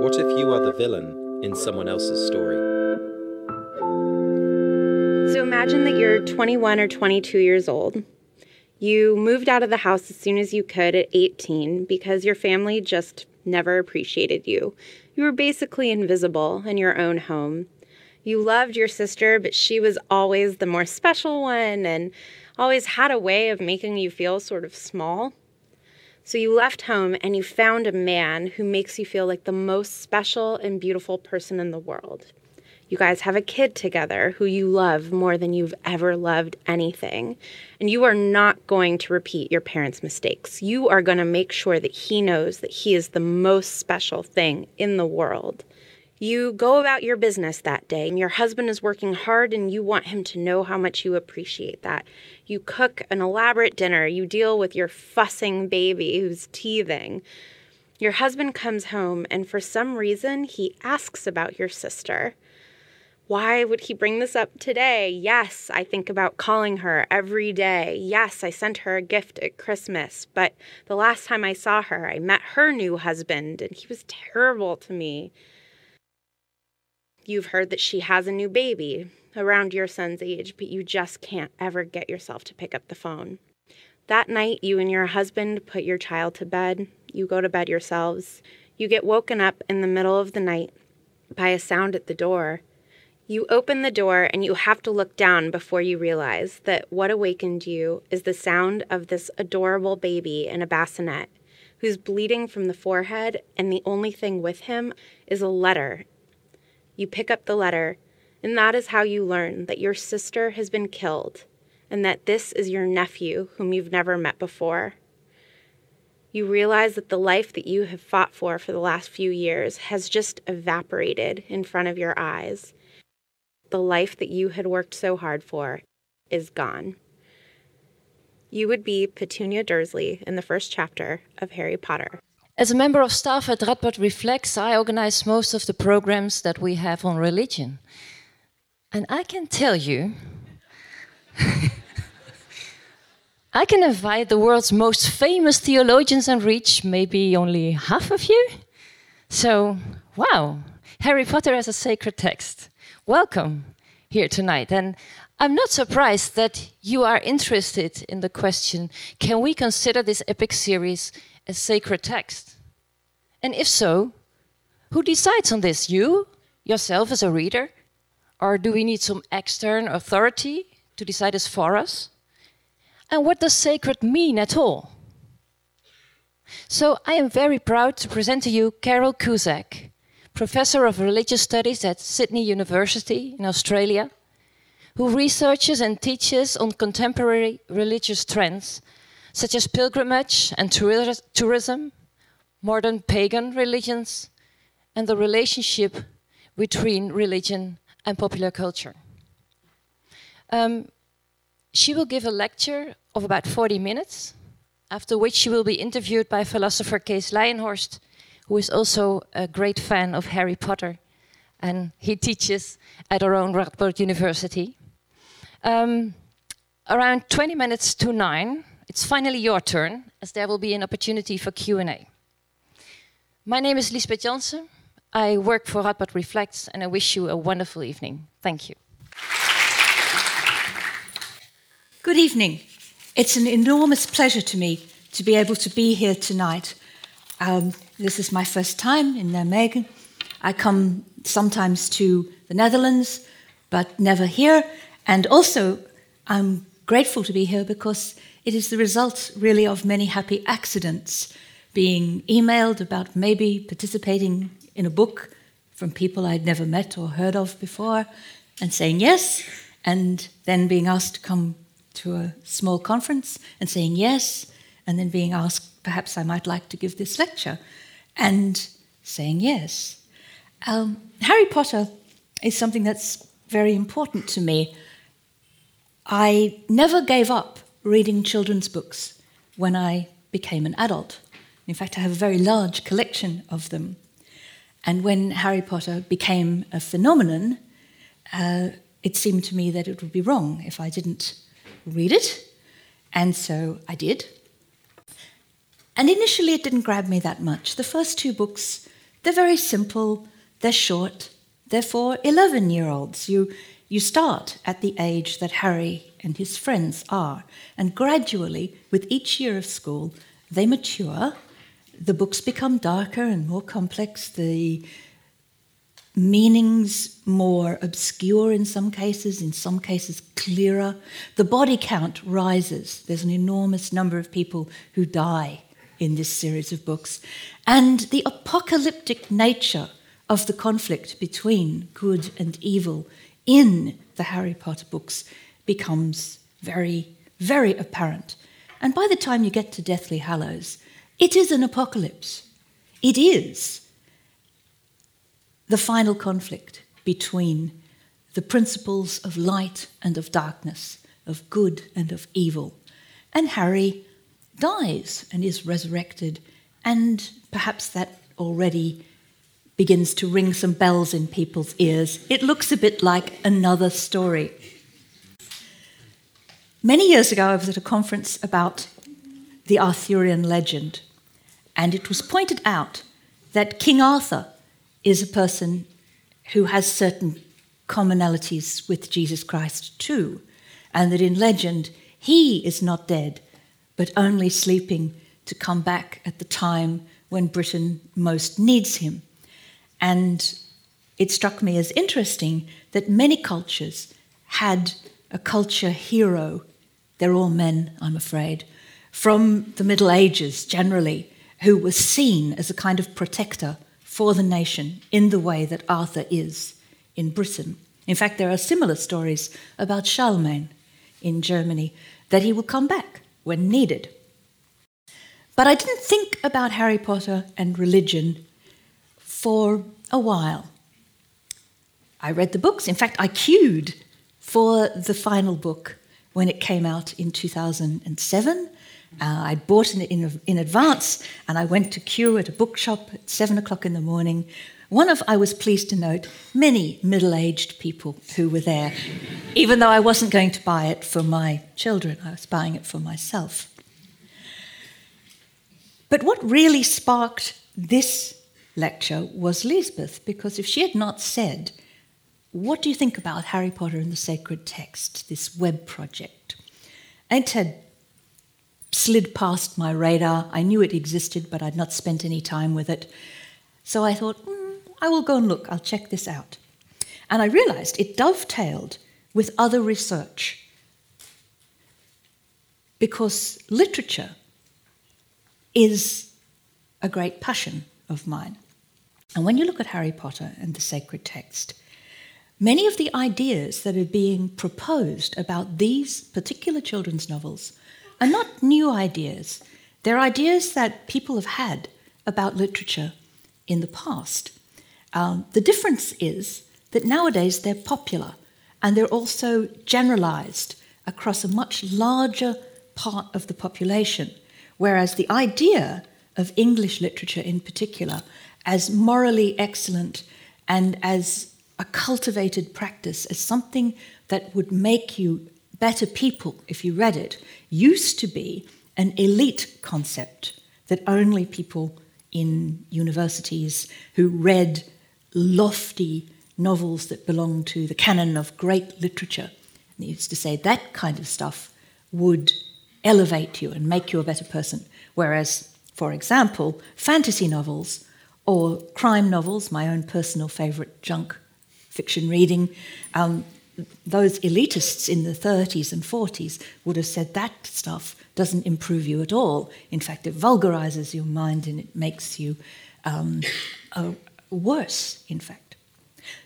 What if you are the villain in someone else's story? So imagine that you're 21 or 22 years old. You moved out of the house as soon as you could at 18 because your family just never appreciated you. You were basically invisible in your own home. You loved your sister, but she was always the more special one and always had a way of making you feel sort of small. So you left home and you found a man who makes you feel like the most special and beautiful person in the world. You guys have a kid together who you love more than you've ever loved anything. And you are not going to repeat your parents' mistakes. You are going to make sure that he knows that he is the most special thing in the world. You go about your business that day, and your husband is working hard, and you want him to know how much you appreciate that. You cook an elaborate dinner, you deal with your fussing baby who's teething. Your husband comes home, and for some reason, he asks about your sister. Why would he bring this up today? Yes, I think about calling her every day. Yes, I sent her a gift at Christmas, but the last time I saw her, I met her new husband, and he was terrible to me. You've heard that she has a new baby around your son's age, but you just can't ever get yourself to pick up the phone. That night, you and your husband put your child to bed. You go to bed yourselves. You get woken up in the middle of the night by a sound at the door. You open the door and you have to look down before you realize that what awakened you is the sound of this adorable baby in a bassinet who's bleeding from the forehead, and the only thing with him is a letter you pick up the letter, and that is how you learn that your sister has been killed and that this is your nephew whom you've never met before. You realize that the life that you have fought for for the last few years has just evaporated in front of your eyes. The life that you had worked so hard for is gone. You would be Petunia Dursley in the first chapter of Harry Potter. As a member of staff at Radboud Reflects, I organize most of the programs that we have on religion. And I can tell you, I can invite the world's most famous theologians and reach maybe only half of you. So, wow, Harry Potter as a sacred text. Welcome here tonight. And I'm not surprised that you are interested in the question can we consider this epic series a sacred text? And if so, who decides on this? You, yourself as a reader? Or do we need some external authority to decide this for us? And what does sacred mean at all? So I am very proud to present to you Carole Cusack, Professor of Religious Studies at Sydney University in Australia, who researches and teaches on contemporary religious trends such as pilgrimage and tourism, modern pagan religions, and the relationship between religion and popular culture. Um, she will give a lecture of about 40 minutes, after which she will be interviewed by philosopher Kees Leijenhorst, who is also a great fan of Harry Potter, and he teaches at our own Radboud University. Um, around 20 minutes to 9, it's finally your turn, as there will be an opportunity for Q&A. My name is Lisbeth Janssen. I work for Radboud Reflects, and I wish you a wonderful evening. Thank you. Good evening. It's an enormous pleasure to me to be able to be here tonight. Um, this is my first time in Nijmegen. I come sometimes to the Netherlands, but never here. And also, I'm grateful to be here because it is the result, really, of many happy accidents. Being emailed about maybe participating in a book from people I'd never met or heard of before, and saying yes, and then being asked to come to a small conference and saying yes, and then being asked, perhaps I might like to give this lecture, and saying yes. Um, Harry Potter is something that's very important to me. I never gave up reading children's books when I became an adult. In fact, I have a very large collection of them. And when Harry Potter became a phenomenon, uh, it seemed to me that it would be wrong if I didn't read it. And so I did. And initially, it didn't grab me that much. The first two books They're very simple, they're short, they're for 11 year olds. You, you start at the age that Harry and his friends are, and gradually, with each year of school, they mature. The books become darker and more complex, the meanings more obscure in some cases, in some cases clearer. The body count rises. There's an enormous number of people who die in this series of books. And the apocalyptic nature of the conflict between good and evil in the Harry Potter books becomes very, very apparent. And by the time you get to Deathly Hallows, it is an apocalypse. It is the final conflict between the principles of light and of darkness, of good and of evil. And Harry dies and is resurrected, and perhaps that already begins to ring some bells in people's ears. It looks a bit like another story. Many years ago, I was at a conference about the Arthurian legend, and it was pointed out that King Arthur is a person who has certain commonalities with Jesus Christ too, and that in legend he is not dead, but only sleeping to come back at the time when Britain most needs him. And it struck me as interesting that many cultures had a culture hero. They're all men, I'm afraid, from the Middle Ages generally, who was seen as a kind of protector for the nation in the way that Arthur is in Britain. In fact, there are similar stories about Charlemagne in Germany that he will come back when needed. But I didn't think about Harry Potter and religion for a while. I read the books. In fact, I queued for the final book when it came out in 2007 uh, I bought it in, in advance and I went to queue at a bookshop at seven o'clock in the morning. One of, I was pleased to note, many middle aged people who were there, even though I wasn't going to buy it for my children, I was buying it for myself. But what really sparked this lecture was Lisbeth, because if she had not said, What do you think about Harry Potter and the Sacred Text, this web project? It had slid past my radar. I knew it existed, but I'd not spent any time with it. So I thought, mm, I will go and look, I'll check this out. And I realized it dovetailed with other research because literature is a great passion of mine. And when you look at Harry Potter and the sacred text, many of the ideas that are being proposed about these particular children's novels are not new ideas. They're ideas that people have had about literature in the past. Um, the difference is that nowadays they're popular and they're also generalized across a much larger part of the population, whereas the idea of English literature in particular as morally excellent and as a cultivated practice, as something that would make you better people, if you read it, used to be an elite concept that only people in universities who read lofty novels that belonged to the canon of great literature, used to say that kind of stuff would elevate you and make you a better person. Whereas, for example, fantasy novels or crime novels, my own personal favorite junk fiction reading, um, those elitists in the 30s and 40s would have said that stuff doesn't improve you at all. In fact, it vulgarizes your mind and it makes you um, uh, worse, in fact.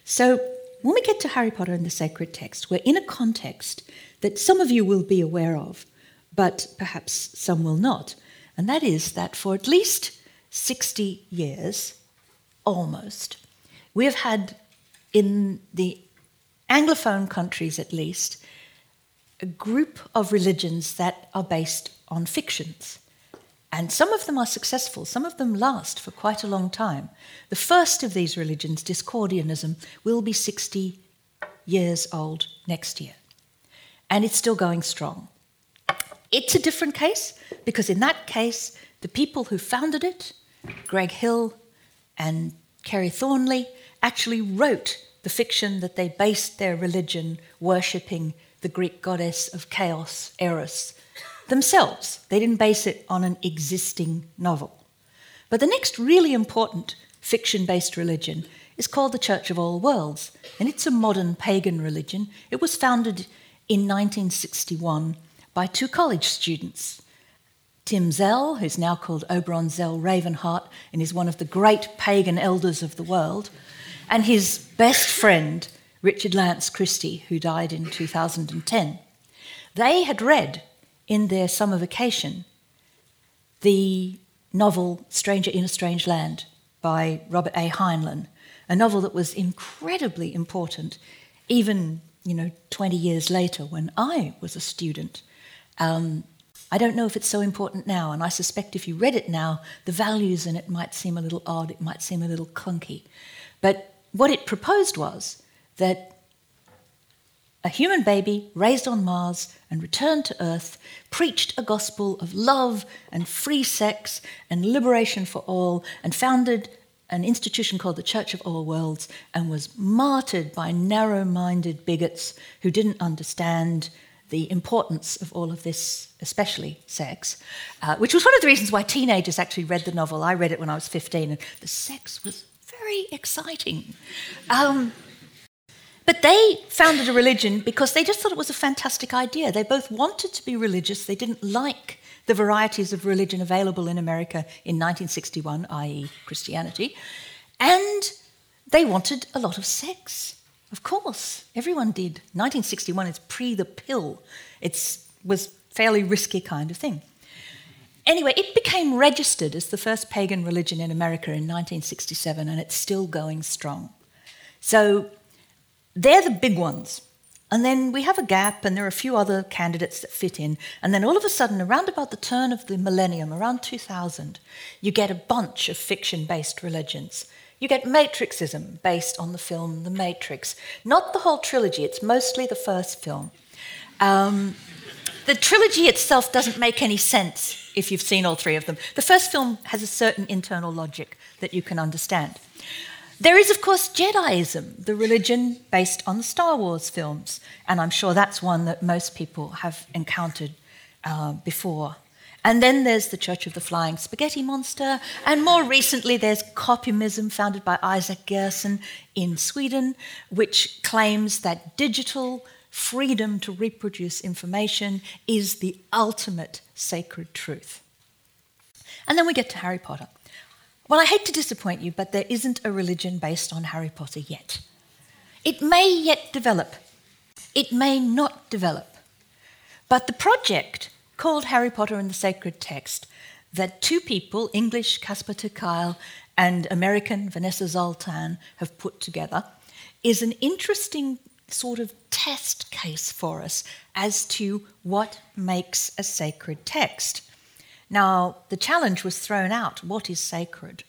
So, when we get to Harry Potter and the sacred text, we're in a context that some of you will be aware of, but perhaps some will not. And that is that for at least 60 years, almost, we have had in the Anglophone countries at least, a group of religions that are based on fictions. And some of them are successful, some of them last for quite a long time. The first of these religions, Discordianism, will be 60 years old next year. And it's still going strong. It's a different case because, in that case, the people who founded it, Greg Hill and Kerry Thornley, actually wrote the fiction that they based their religion worshipping the Greek goddess of chaos, Eris, themselves. They didn't base it on an existing novel. But the next really important fiction based religion is called the Church of All Worlds, and it's a modern pagan religion. It was founded in 1961 by two college students. Tim Zell, who's now called Oberon Zell Ravenheart and is one of the great pagan elders of the world, and his best friend, Richard Lance Christie, who died in 2010. They had read in their summer vacation the novel Stranger in a Strange Land by Robert A. Heinlein, a novel that was incredibly important, even you know 20 years later when I was a student. Um, I don't know if it's so important now, and I suspect if you read it now, the values in it might seem a little odd, it might seem a little clunky. But what it proposed was that a human baby raised on Mars and returned to Earth preached a gospel of love and free sex and liberation for all and founded an institution called the Church of All Worlds and was martyred by narrow minded bigots who didn't understand the importance of all of this, especially sex, uh, which was one of the reasons why teenagers actually read the novel. I read it when I was 15, and the sex was very exciting. Um, but they founded a religion because they just thought it was a fantastic idea. They both wanted to be religious, they didn't like the varieties of religion available in America in 1961, i.e., Christianity, and they wanted a lot of sex. Of course, everyone did. 1961 is pre the pill. It was fairly risky kind of thing. Anyway, it became registered as the first pagan religion in America in 1967, and it's still going strong. So they're the big ones. And then we have a gap, and there are a few other candidates that fit in. And then all of a sudden, around about the turn of the millennium, around 2000, you get a bunch of fiction based religions. You get Matrixism based on the film The Matrix. Not the whole trilogy, it's mostly the first film. Um, the trilogy itself doesn't make any sense if you've seen all three of them. The first film has a certain internal logic that you can understand. There is, of course, Jediism, the religion based on the Star Wars films, and I'm sure that's one that most people have encountered uh, before. And then there's the Church of the Flying Spaghetti Monster, and more recently there's Copimism, founded by Isak Gerson in Sweden, which claims that digital freedom to reproduce information is the ultimate sacred truth. And then we get to Harry Potter. Well, I hate to disappoint you, but there isn't a religion based on Harry Potter yet. It may yet develop, it may not develop. But the project called Harry Potter and the Sacred Text, that two people, English Casper ter and American Vanessa Zoltan, have put together, is an interesting sort of test case for us as to what makes a sacred text. Now, the challenge was thrown out what is sacred?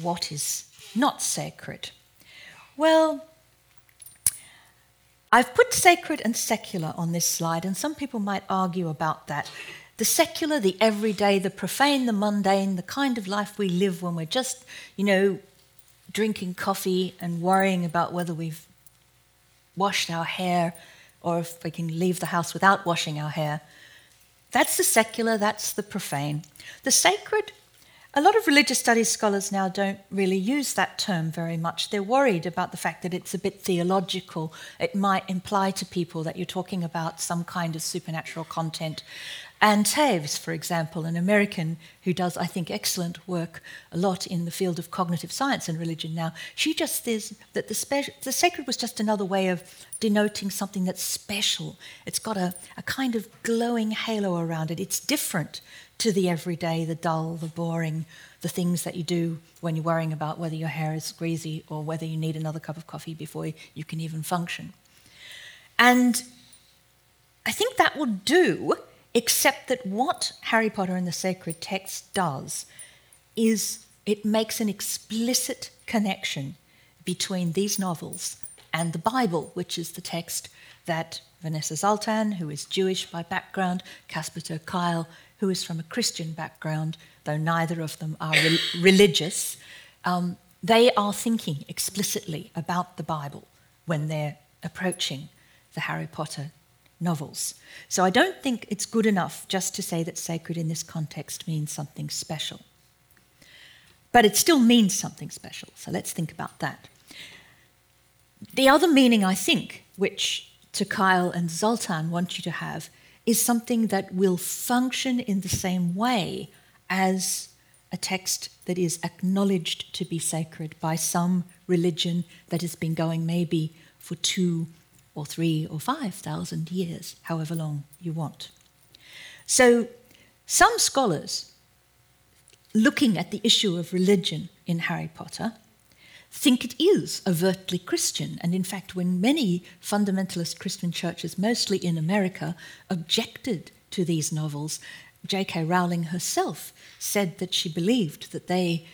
What is not sacred? Well, I've put sacred and secular on this slide, and some people might argue about that. The secular, the everyday, the profane, the mundane, the kind of life we live when we're just, you know, drinking coffee and worrying about whether we've washed our hair or if we can leave the house without washing our hair. That's the secular, that's the profane. The sacred, a lot of religious studies scholars now don't really use that term very much. They're worried about the fact that it's a bit theological. It might imply to people that you're talking about some kind of supernatural content. Ann Taves, for example, an American who does, I think, excellent work a lot in the field of cognitive science and religion now, she just says that the, spe- the sacred was just another way of denoting something that's special. It's got a, a kind of glowing halo around it. It's different to the everyday, the dull, the boring, the things that you do when you're worrying about whether your hair is greasy or whether you need another cup of coffee before you can even function. And I think that will do except that what Harry Potter and the Sacred Text does is it makes an explicit connection between these novels and the Bible, which is the text that Vanessa Zoltan, who is Jewish by background, Casper Kuile, who is from a Christian background, though neither of them are re- religious, um, they are thinking explicitly about the Bible when they're approaching the Harry Potter novels. So I don't think it's good enough just to say that sacred in this context means something special. But it still means something special, so let's think about that. The other meaning, I think, which ter Kuile and Zoltan want you to have, is something that will function in the same way as a text that is acknowledged to be sacred by some religion that has been going maybe for two or three or five thousand years, however long you want. So, some scholars looking at the issue of religion in Harry Potter think it is overtly Christian. And in fact, when many fundamentalist Christian churches, mostly in America, objected to these novels, J.K. Rowling herself said that she believed that they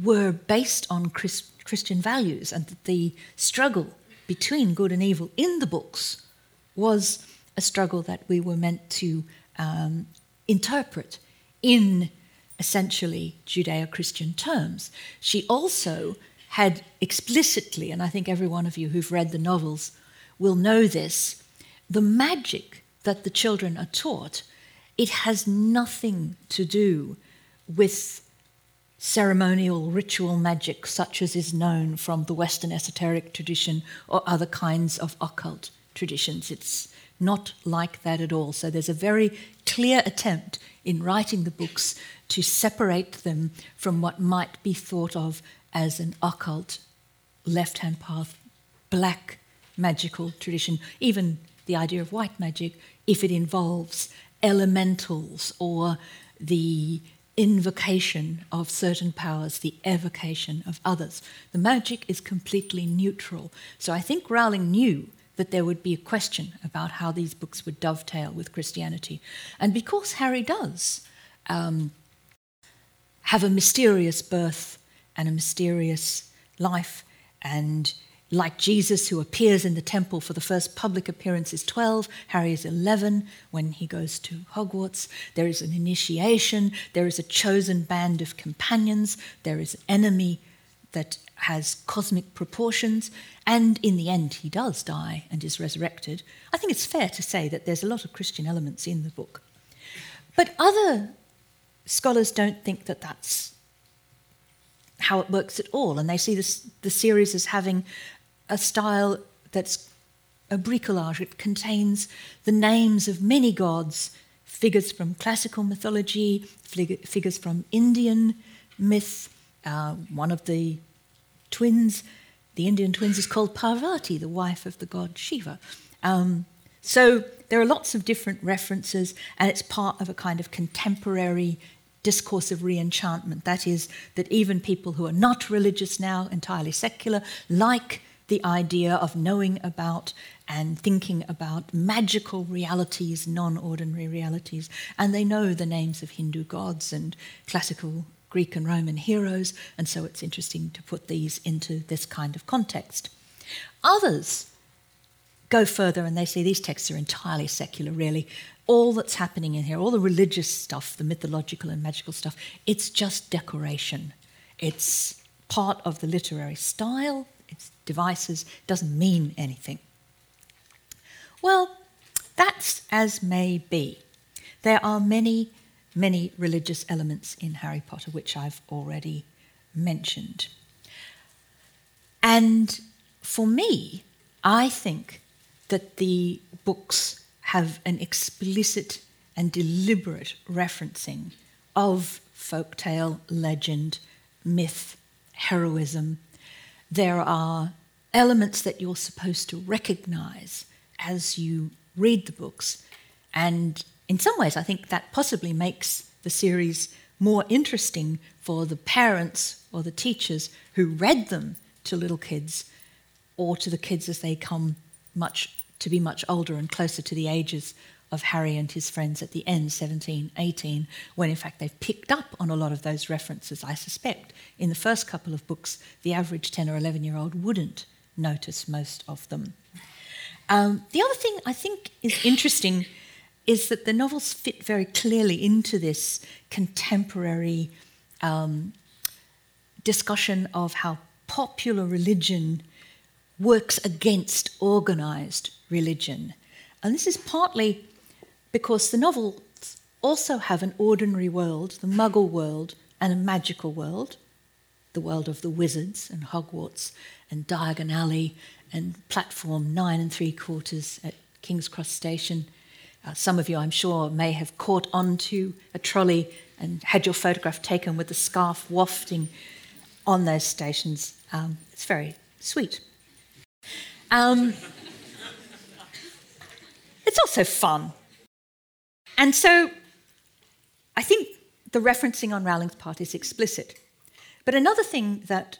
were based on Chris, Christian values and that the struggle between good and evil in the books was a struggle that we were meant to um, interpret in essentially Judeo Christian terms. She also had explicitly, and I think every one of you who've read the novels will know this, the magic that the children are taught, it has nothing to do with ceremonial ritual magic such as is known from the Western esoteric tradition or other kinds of occult traditions. It's not like that at all. So there's a very clear attempt in writing the books to separate them from what might be thought of as an occult, left hand path, black magical tradition, even the idea of white magic, if it involves elementals or the invocation of certain powers, the evocation of others. The magic is completely neutral. So I think Rowling knew that there would be a question about how these books would dovetail with Christianity. And because Harry does um, have a mysterious birth and a mysterious life. And like Jesus, who appears in the temple for the first public appearance, is 12, Harry is 11 when he goes to Hogwarts. There is an initiation, there is a chosen band of companions, there is an enemy that has cosmic proportions, and in the end, he does die and is resurrected. I think it's fair to say that there's a lot of Christian elements in the book. But other scholars don't think that that's how it works at all. And they see this, the series as having a style that's a bricolage. It contains the names of many gods, figures from classical mythology, figures from Indian myth. Uh, one of the twins, the Indian twins, is called Parvati, the wife of the god Shiva. Um, so there are lots of different references, and it's part of a kind of contemporary discourse of reenchantment. That is, that even people who are not religious now, entirely secular, like the idea of knowing about and thinking about magical realities, non ordinary realities, and they know the names of Hindu gods and classical Greek and Roman heroes, and so it's interesting to put these into this kind of context. Others go further and they say these texts are entirely secular, really all that's happening in here, all the religious stuff, the mythological and magical stuff, it's just decoration. It's part of the literary style, devices, doesn't mean anything. Well, that's as may be. There are many, many religious elements in Harry Potter, which I've already mentioned. And for me, I think that the books have an explicit and deliberate referencing of folktale, legend, myth, heroism. There are elements that you're supposed to recognize as you read the books. And in some ways, I think that possibly makes the series more interesting for the parents or the teachers who read them to little kids or to the kids as they come much to be much older and closer to the ages of Harry and his friends at the end, 17, 18, when in fact they've picked up on a lot of those references. I suspect in the first couple of books, the average 10 or 11 year old wouldn't notice most of them. Um, the other thing I think is interesting is that the novels fit very clearly into this contemporary um, discussion of how popular religion works against organized religion. And this is partly because the novels also have an ordinary world, the muggle world, and a magical world, the world of the wizards and Hogwarts and Diagon Alley and platform nine and three quarters at King's Cross Station. Uh, some of you, I'm sure, may have caught onto a trolley and had your photograph taken with the scarf wafting on those stations. Um, it's very sweet. Um, it's also fun. And so I think the referencing on Rowling's part is explicit. But another thing that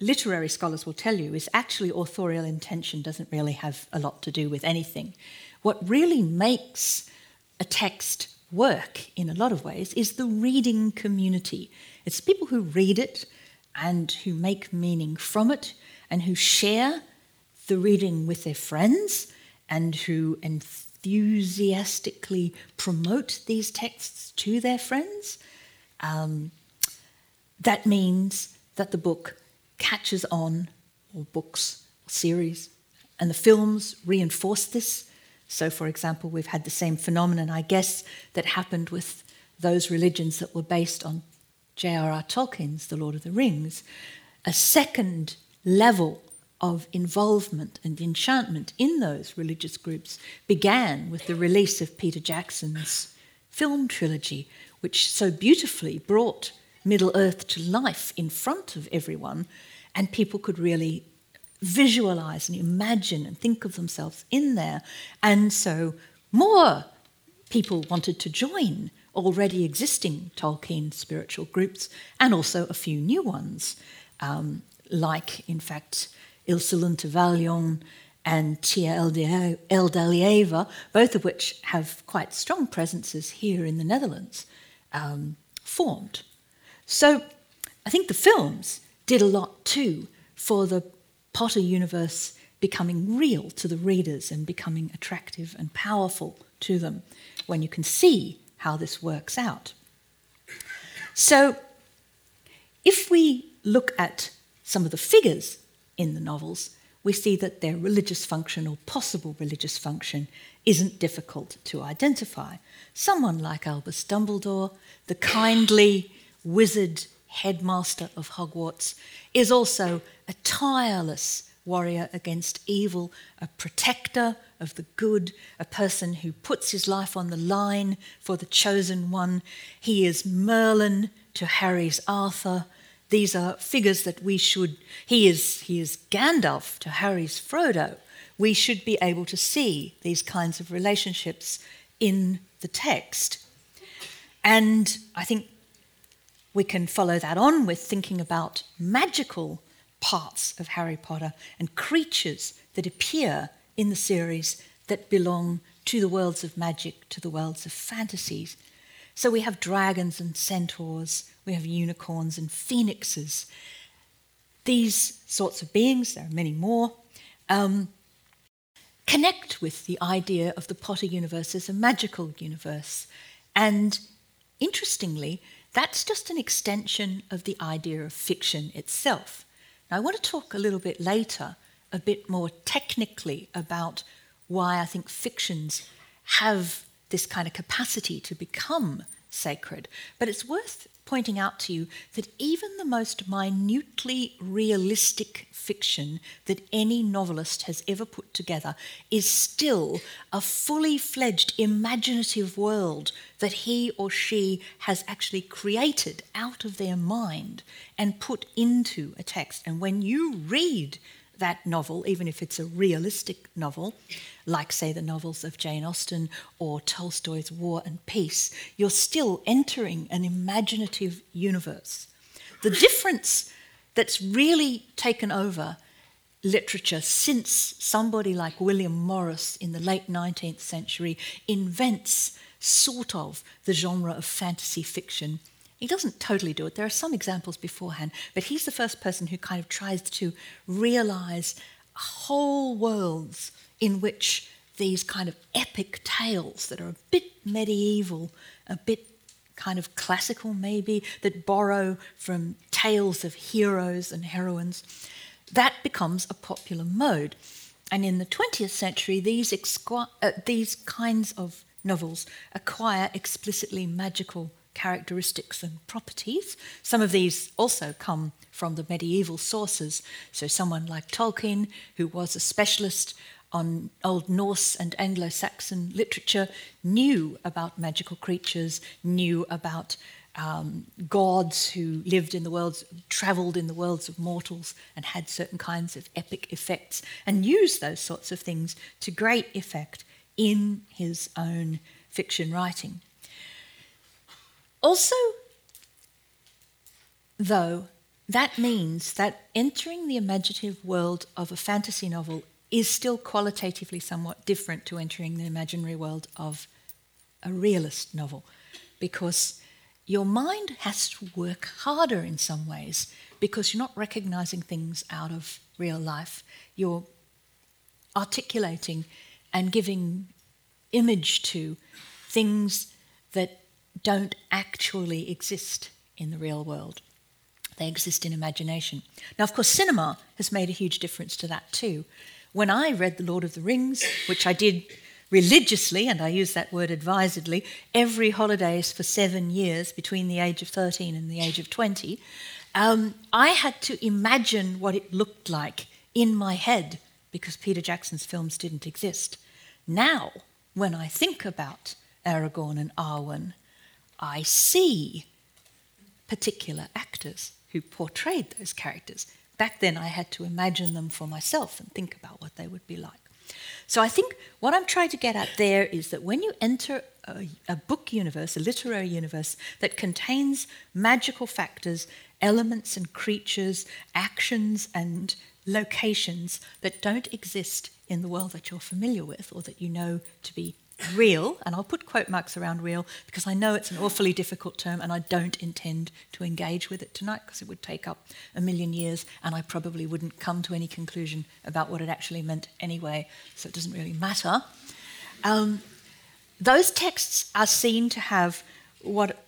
literary scholars will tell you is actually authorial intention doesn't really have a lot to do with anything. What really makes a text work in a lot of ways is the reading community. It's people who read it and who make meaning from it and who share the reading with their friends and who enthusiastically promote these texts to their friends. Um, that means that the book catches on, or books, or series, and the films reinforce this. So, for example, we've had the same phenomenon, I guess, that happened with those religions that were based on J.R.R. Tolkien's The Lord of the Rings. A second level of involvement and enchantment in those religious groups began with the release of Peter Jackson's film trilogy, which so beautifully brought Middle Earth to life in front of everyone, and people could really visualize and imagine and think of themselves in there. And so more people wanted to join already existing Tolkien spiritual groups and also a few new ones, um, like, in fact, Ilsaluntë Valion and Tië eldaliéva, both of which have quite strong presences here in the Netherlands, um, formed. So I think the films did a lot too for the Potter universe becoming real to the readers and becoming attractive and powerful to them when you can see how this works out. So, if we look at some of the figures in the novels, we see that their religious function or possible religious function isn't difficult to identify. Someone like Albus Dumbledore, the kindly, wizard headmaster of Hogwarts, is also a tireless warrior against evil, a protector of the good, a person who puts his life on the line for the chosen one. He is Merlin to Harry's Arthur. These are figures that we should, he is, he is Gandalf to Harry's Frodo. We should be able to see these kinds of relationships in the text. And I think we can follow that on with thinking about magical parts of Harry Potter and creatures that appear in the series that belong to the worlds of magic, to the worlds of fantasies. So we have dragons and centaurs, we have unicorns and phoenixes. These sorts of beings, there are many more, um, connect with the idea of the Potter universe as a magical universe. And interestingly, that's just an extension of the idea of fiction itself. Now, I want to talk a little bit later, a bit more technically, about why I think fictions have this kind of capacity to become sacred. But it's worth pointing out to you that even the most minutely realistic fiction that any novelist has ever put together is still a fully fledged imaginative world that he or she has actually created out of their mind and put into a text. And when you read that novel, even if it's a realistic novel, like, say, the novels of Jane Austen or Tolstoy's War and Peace, you're still entering an imaginative universe. The difference that's really taken over literature since somebody like William Morris in the late 19th century invents sort of the genre of fantasy fiction he doesn't totally do it. There are some examples beforehand, but he's the first person who kind of tries to realize whole worlds in which these kind of epic tales that are a bit medieval, a bit kind of classical, maybe, that borrow from tales of heroes and heroines, that becomes a popular mode. And in the 20th century, these, uh, these kinds of novels acquire explicitly magical characteristics and properties. Some of these also come from the medieval sources. So, someone like Tolkien, who was a specialist on Old Norse and Anglo Saxon literature, knew about magical creatures, knew about um, gods who lived in the worlds, traveled in the worlds of mortals, and had certain kinds of epic effects, and used those sorts of things to great effect in his own fiction writing. Also, though, that means that entering the imaginative world of a fantasy novel is still qualitatively somewhat different to entering the imaginary world of a realist novel because your mind has to work harder in some ways because you're not recognizing things out of real life. You're articulating and giving image to things that don't actually exist in the real world. They exist in imagination. Now, of course, cinema has made a huge difference to that too. When I read The Lord of the Rings, which I did religiously, and I use that word advisedly, every holidays for seven years between the age of 13 and the age of 20, um, I had to imagine what it looked like in my head because Peter Jackson's films didn't exist. Now, when I think about Aragorn and Arwen, I see particular actors who portrayed those characters. Back then, I had to imagine them for myself and think about what they would be like. So I think what I'm trying to get at there is that when you enter a, a, book universe, a literary universe that contains magical factors, elements and creatures, actions and locations that don't exist in the world that you're familiar with or that you know to be real, and I'll put quote marks around real because I know it's an awfully difficult term and I don't intend to engage with it tonight because it would take up a million years and I probably wouldn't come to any conclusion about what it actually meant anyway, so it doesn't really matter. Um, those texts are seen to have what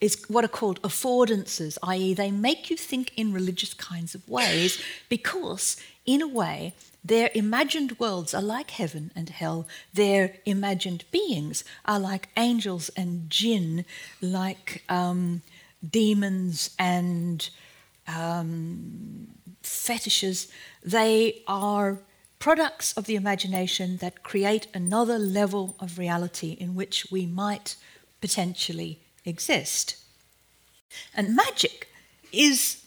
is what are called affordances, i.e., they make you think in religious kinds of ways because, in a way, their imagined worlds are like heaven and hell. Their imagined beings are like angels and jinn, like um, demons and um, fetishes. They are products of the imagination that create another level of reality in which we might potentially exist. And magic is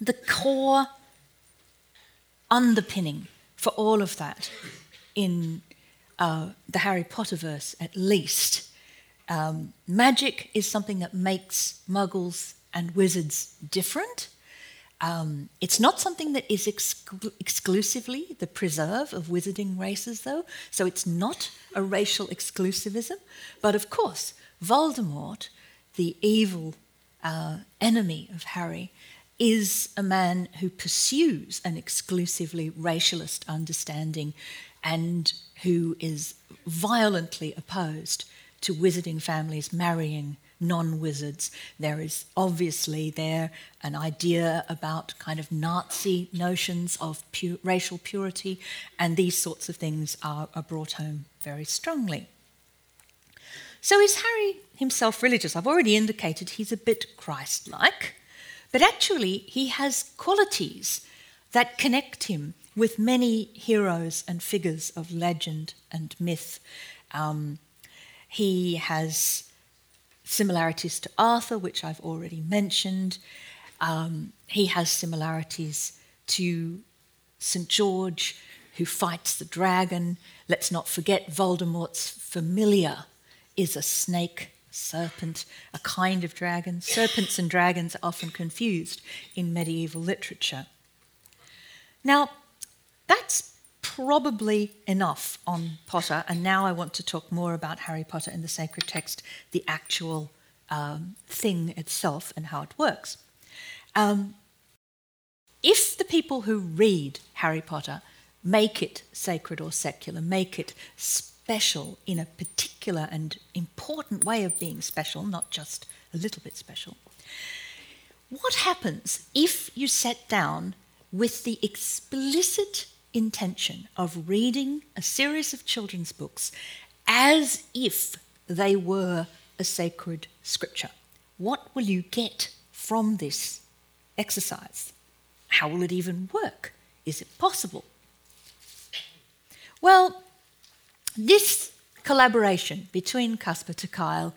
the core underpinning for all of that in uh, the Harry Potter verse, at least. Um, magic is something that makes muggles and wizards different. Um, it's not something that is exclu- exclusively the preserve of wizarding races, though, so it's not a racial exclusivism. But of course, Voldemort, the evil uh, enemy of Harry, is a man who pursues an exclusively racialist understanding and who is violently opposed to wizarding families marrying non wizards. There is obviously there an idea about kind of Nazi notions of pu- racial purity, and these sorts of things are, are brought home very strongly. So, is Harry himself religious? I've already indicated he's a bit Christ like. But actually, he has qualities that connect him with many heroes and figures of legend and myth. Um, he has similarities to Arthur, which I've already mentioned. Um, he has similarities to St. George, who fights the dragon. Let's not forget Voldemort's familiar is a snake serpent, a kind of dragon. Serpents and dragons are often confused in medieval literature. Now, that's probably enough on Potter, and now I want to talk more about Harry Potter and the sacred text, the actual um, thing itself, and how it works. Um, if the people who read Harry Potter make it sacred or secular, make it special in a particular and important way of being special, not just a little bit special. What happens if you sat down with the explicit intention of reading a series of children's books as if they were a sacred scripture? What will you get from this exercise? How will it even work? Is it possible? Well, this collaboration between Casper ter Kuile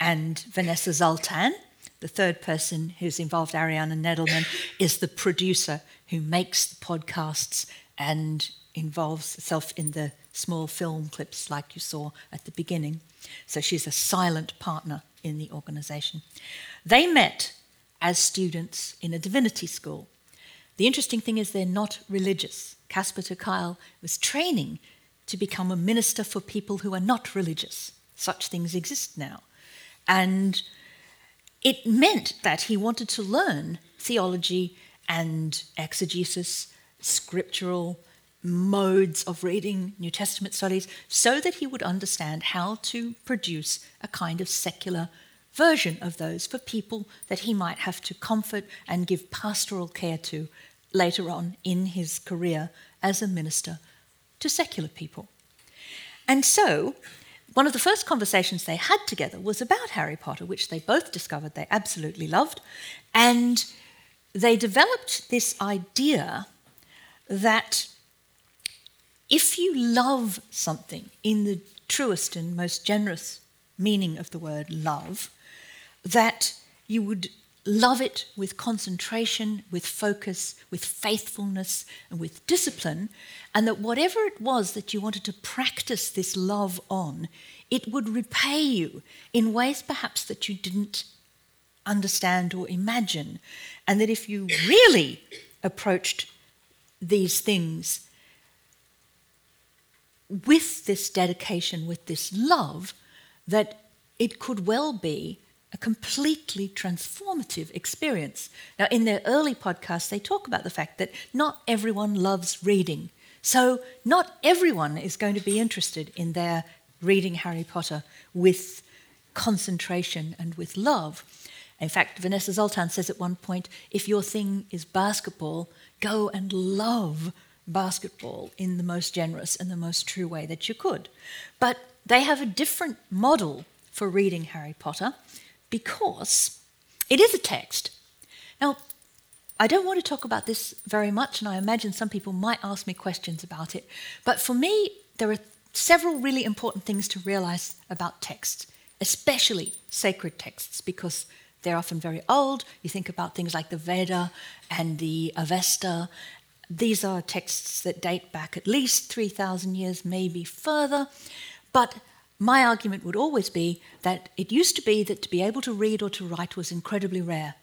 and Vanessa Zoltan, the third person who's involved, Ariana Nedelman, is the producer who makes the podcasts and involves herself in the small film clips like you saw at the beginning. So she's a silent partner in the organization. They met as students in a divinity school. The interesting thing is they're not religious. Casper Kuile was training to become a minister for people who are not religious. Such things exist now. And it meant that he wanted to learn theology and exegesis, scriptural modes of reading New Testament studies, so that he would understand how to produce a kind of secular version of those for people that he might have to comfort and give pastoral care to later on in his career as a minister to secular people. And so, one of the first conversations they had together was about Harry Potter, which they both discovered they absolutely loved. And they developed this idea that if you love something in the truest and most generous meaning of the word love, that you would love it with concentration, with focus, with faithfulness, and with discipline, and that whatever it was that you wanted to practice this love on, it would repay you in ways perhaps that you didn't understand or imagine, and that if you really approached these things with this dedication, with this love, that it could well be a completely transformative experience. Now, in their early podcasts, they talk about the fact that not everyone loves reading. So, not everyone is going to be interested in their reading Harry Potter with concentration and with love. In fact, Vanessa Zoltan says at one point if your thing is basketball, go and love basketball in the most generous and the most true way that you could. But they have a different model for reading Harry Potter because it is a text. Now, I don't want to talk about this very much, and I imagine some people might ask me questions about it. But for me, there are several really important things to realize about texts, especially sacred texts, because they're often very old. You think about things like the Veda and the Avesta. These are texts that date back at least 3,000 years, maybe further. But my argument would always be that it used to be that to be able to read or to write was incredibly rare.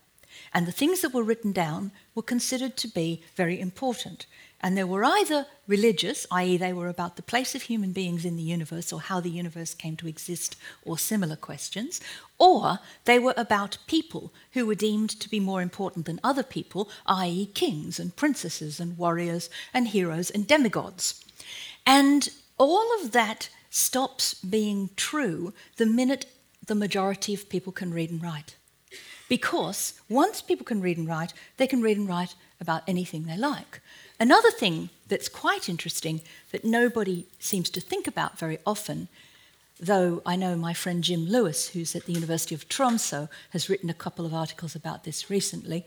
And the things that were written down were considered to be very important. And they were either religious, i.e., they were about the place of human beings in the universe or how the universe came to exist or similar questions, or they were about people who were deemed to be more important than other people, i.e., kings and princesses and warriors and heroes and demigods. And all of that stops being true the minute the majority of people can read and write. Because once people can read and write, they can read and write about anything they like. Another thing that's quite interesting that nobody seems to think about very often, though I know my friend Jim Lewis, who's at the University of Tromsø, has written a couple of articles about this recently,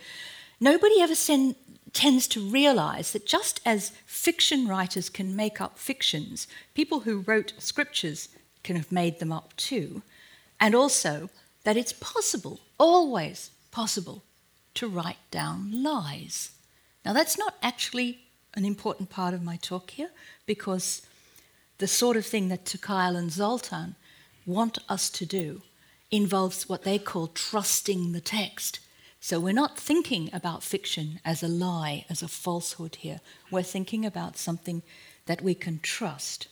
nobody ever send, tends to realize that just as fiction writers can make up fictions, people who wrote scriptures can have made them up too, and also that it's possible, always possible, to write down lies. Now, that's not actually an important part of my talk here because the sort of thing that ter Kuile and Zoltan want us to do involves what they call trusting the text. So we're not thinking about fiction as a lie, as a falsehood here. We're thinking about something that we can trust.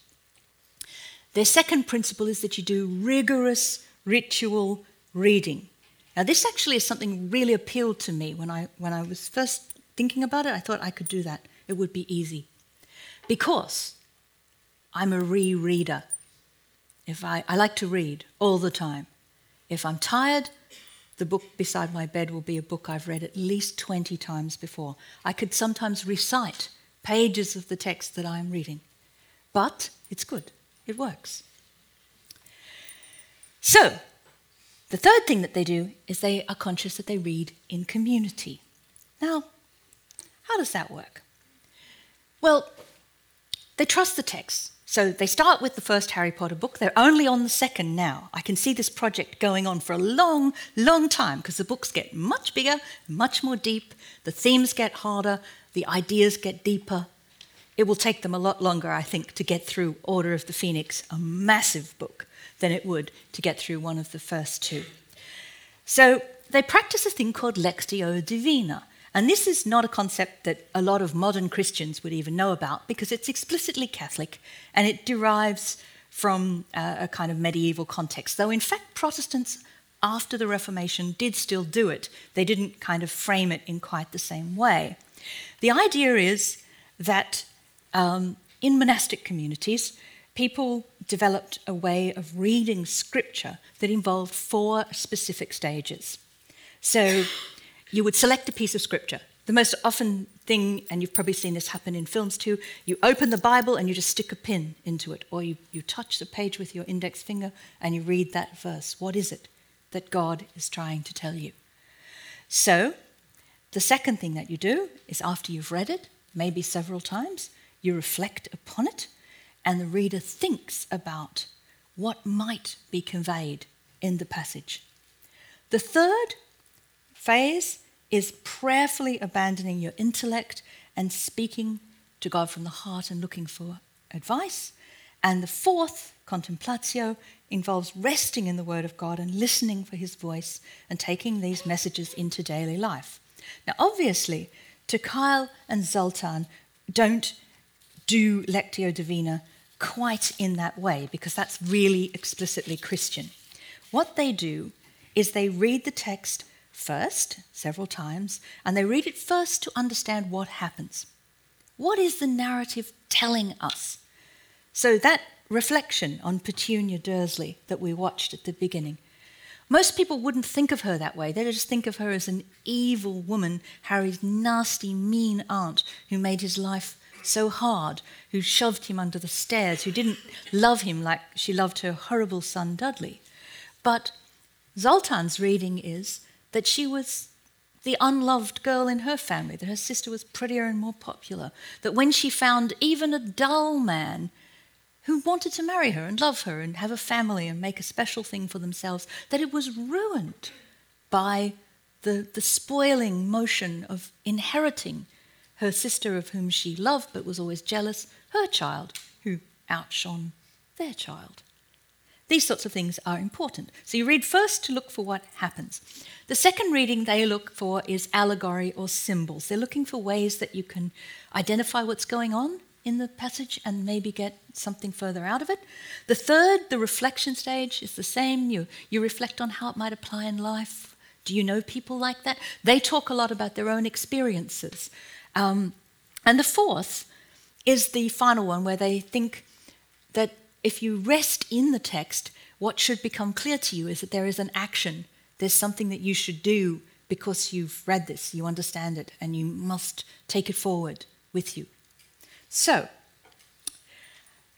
Their second principle is that you do rigorous ritual reading. Now, this actually is something really appealed to me when I, when I was first thinking about it. I thought I could do that, it would be easy. Because I'm a rereader. If I, I like to read all the time. If I'm tired, the book beside my bed will be a book I've read at least 20 times before. I could sometimes recite pages of the text that I'm reading. But it's good, it works. So, the third thing that they do is they are conscious that they read in community. Now, how does that work? Well, they trust the text. So they start with the first Harry Potter book. They're only on the second now. I can see this project going on for a long, long time because the books get much bigger, much more deep, the themes get harder, the ideas get deeper. It will take them a lot longer, I think, to get through Order of the Phoenix, a massive book, than it would to get through one of the first two. So they practice a thing called Lectio Divina. And this is not a concept that a lot of modern Christians would even know about because it's explicitly Catholic and it derives from uh, a kind of medieval context. Though, in fact, Protestants after the Reformation did still do it, they didn't kind of frame it in quite the same way. The idea is that um, in monastic communities, people developed a way of reading scripture that involved four specific stages. So, you would select a piece of scripture. The most often thing, and you've probably seen this happen in films too, you open the Bible and you just stick a pin into it, or you, you touch the page with your index finger and you read that verse. What is it that God is trying to tell you? So, the second thing that you do is after you've read it, maybe several times, you reflect upon it, and the reader thinks about what might be conveyed in the passage. The third phase is prayerfully abandoning your intellect and speaking to God from the heart and looking for advice. And the fourth, contemplatio, involves resting in the Word of God and listening for His voice and taking these messages into daily life. Now, obviously, Kuile and Zoltan don't do Lectio Divina quite in that way because that's really explicitly Christian. What they do is they read the text first, several times, and they read it first to understand what happens. What is the narrative telling us? So, that reflection on Petunia Dursley that we watched at the beginning, most people wouldn't think of her that way. They'd just think of her as an evil woman, Harry's nasty, mean aunt who made his life so hard, who shoved him under the stairs, who didn't love him like she loved her horrible son Dudley. But Zoltan's reading is that she was the unloved girl in her family, that her sister was prettier and more popular, that when she found even a dull man who wanted to marry her and love her and have a family and make a special thing for themselves, that it was ruined by the, the spoiling motion of inheriting her sister, of whom she loved but was always jealous, her child, who outshone their child. These sorts of things are important. So you read first to look for what happens. The second reading they look for is allegory or symbols. They're looking for ways that you can identify what's going on in the passage and maybe get something further out of it. The third, the reflection stage, is the same. You, you reflect on how it might apply in life. Do you know people like that? They talk a lot about their own experiences. Um, and the fourth is the final one where they think that if you rest in the text, what should become clear to you is that there is an action. There's something that you should do because you've read this, you understand it, and you must take it forward with you. So,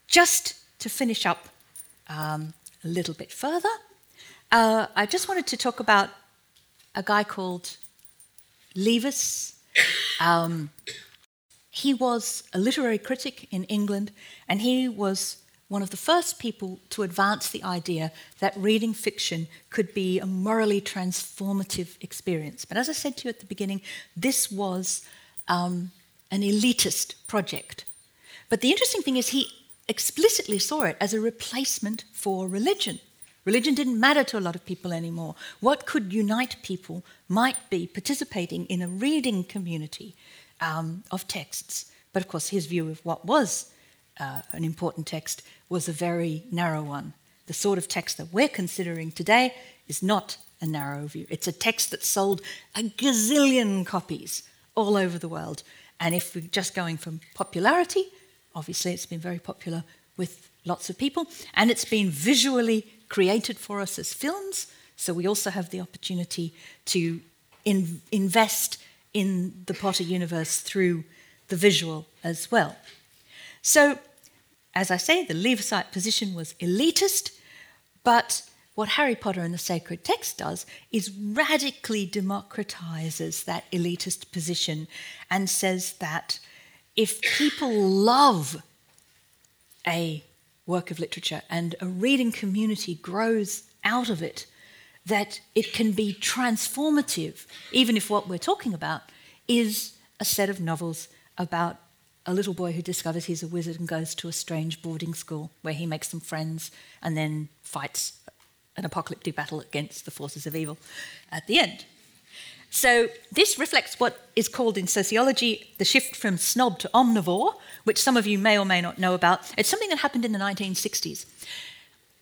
just to finish up um, a little bit further, uh, I just wanted to talk about a guy called Leavis. Um, he was a literary critic in England, and he was one of the first people to advance the idea that reading fiction could be a morally transformative experience. But as I said to you at the beginning, this was um, an elitist project. But the interesting thing is, he explicitly saw it as a replacement for religion. Religion didn't matter to a lot of people anymore. What could unite people might be participating in a reading community um, of texts. But of course, his view of what was uh, an important text was a very narrow one. The sort of text that we're considering today is not a narrow view. It's a text that sold a gazillion copies all over the world. And if we're just going from popularity, obviously it's been very popular with lots of people, and it's been visually created for us as films. So we also have the opportunity to in, invest in the Potter universe through the visual as well. So, as I say, the Leavisite position was elitist, but what Harry Potter and the Sacred Text does is radically democratizes that elitist position and says that if people love a work of literature and a reading community grows out of it, that it can be transformative, even if what we're talking about is a set of novels about a little boy who discovers he's a wizard and goes to a strange boarding school where he makes some friends and then fights an apocalyptic battle against the forces of evil at the end. So, this reflects what is called in sociology the shift from snob to omnivore, which some of you may or may not know about. It's something that happened in the 1960s.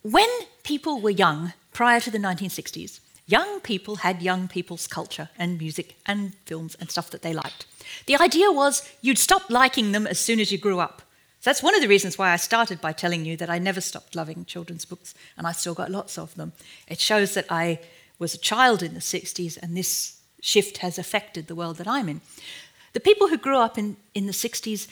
When people were young, prior to the 1960s, young people had young people's culture and music and films and stuff that they liked. The idea was you'd stop liking them as soon as you grew up. So that's one of the reasons why I started by telling you that I never stopped loving children's books and I still got lots of them. It shows that I was a child in the 60s and this shift has affected the world that I'm in. The people who grew up in, in the 60s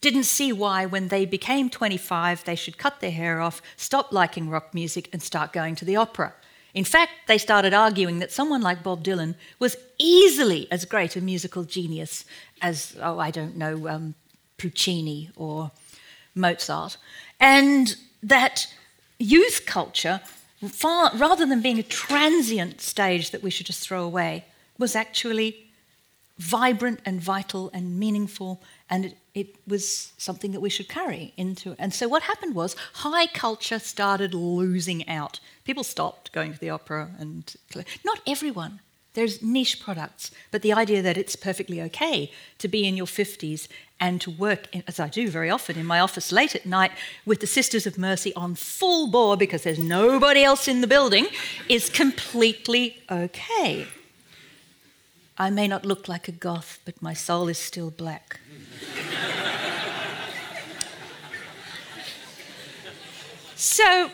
didn't see why, when they became 25, they should cut their hair off, stop liking rock music, and start going to the opera. In fact, they started arguing that someone like Bob Dylan was easily as great a musical genius as, oh, I don't know, um, Puccini or Mozart, and that youth culture, far, rather than being a transient stage that we should just throw away, was actually vibrant and vital and meaningful, and it, it, was something that we should carry into. And so, what happened was high culture started losing out. People stopped going to the opera, and not everyone. There's niche products, but the idea that it's perfectly okay to be in your 50s and to work, in, as I do very often, in my office late at night with the Sisters of Mercy on full bore because there's nobody else in the building is completely okay. I may not look like a goth, but my soul is still black. so,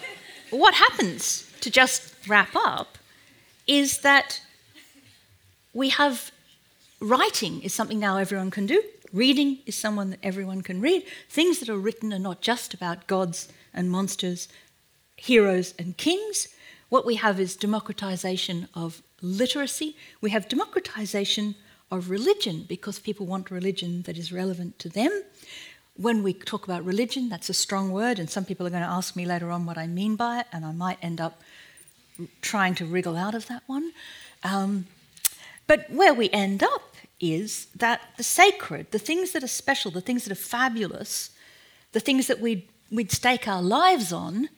what happens, to just wrap up, is that we have writing is something now everyone can do. Reading is someone that everyone can read. Things that are written are not just about gods and monsters, heroes and kings. What we have is democratization of literacy. We have democratization of religion because people want religion that is relevant to them. When we talk about religion, that's a strong word, and some people are going to ask me later on what I mean by it, and I might end up trying to wriggle out of that one. Um, but where we end up is that the sacred, the things that are special, the things that are fabulous, the things that we'd, we'd stake our lives on,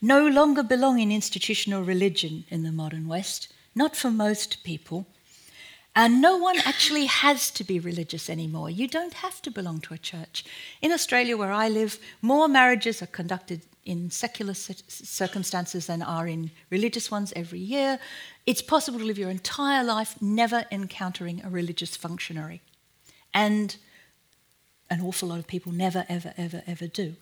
no longer belong in institutional religion in the modern West not for most people. And no one actually has to be religious anymore. You don't have to belong to a church. In Australia, where I live, more marriages are conducted in secular circumstances than are in religious ones every year. It's possible to live your entire life never encountering a religious functionary. And an awful lot of people never, ever, ever, ever do.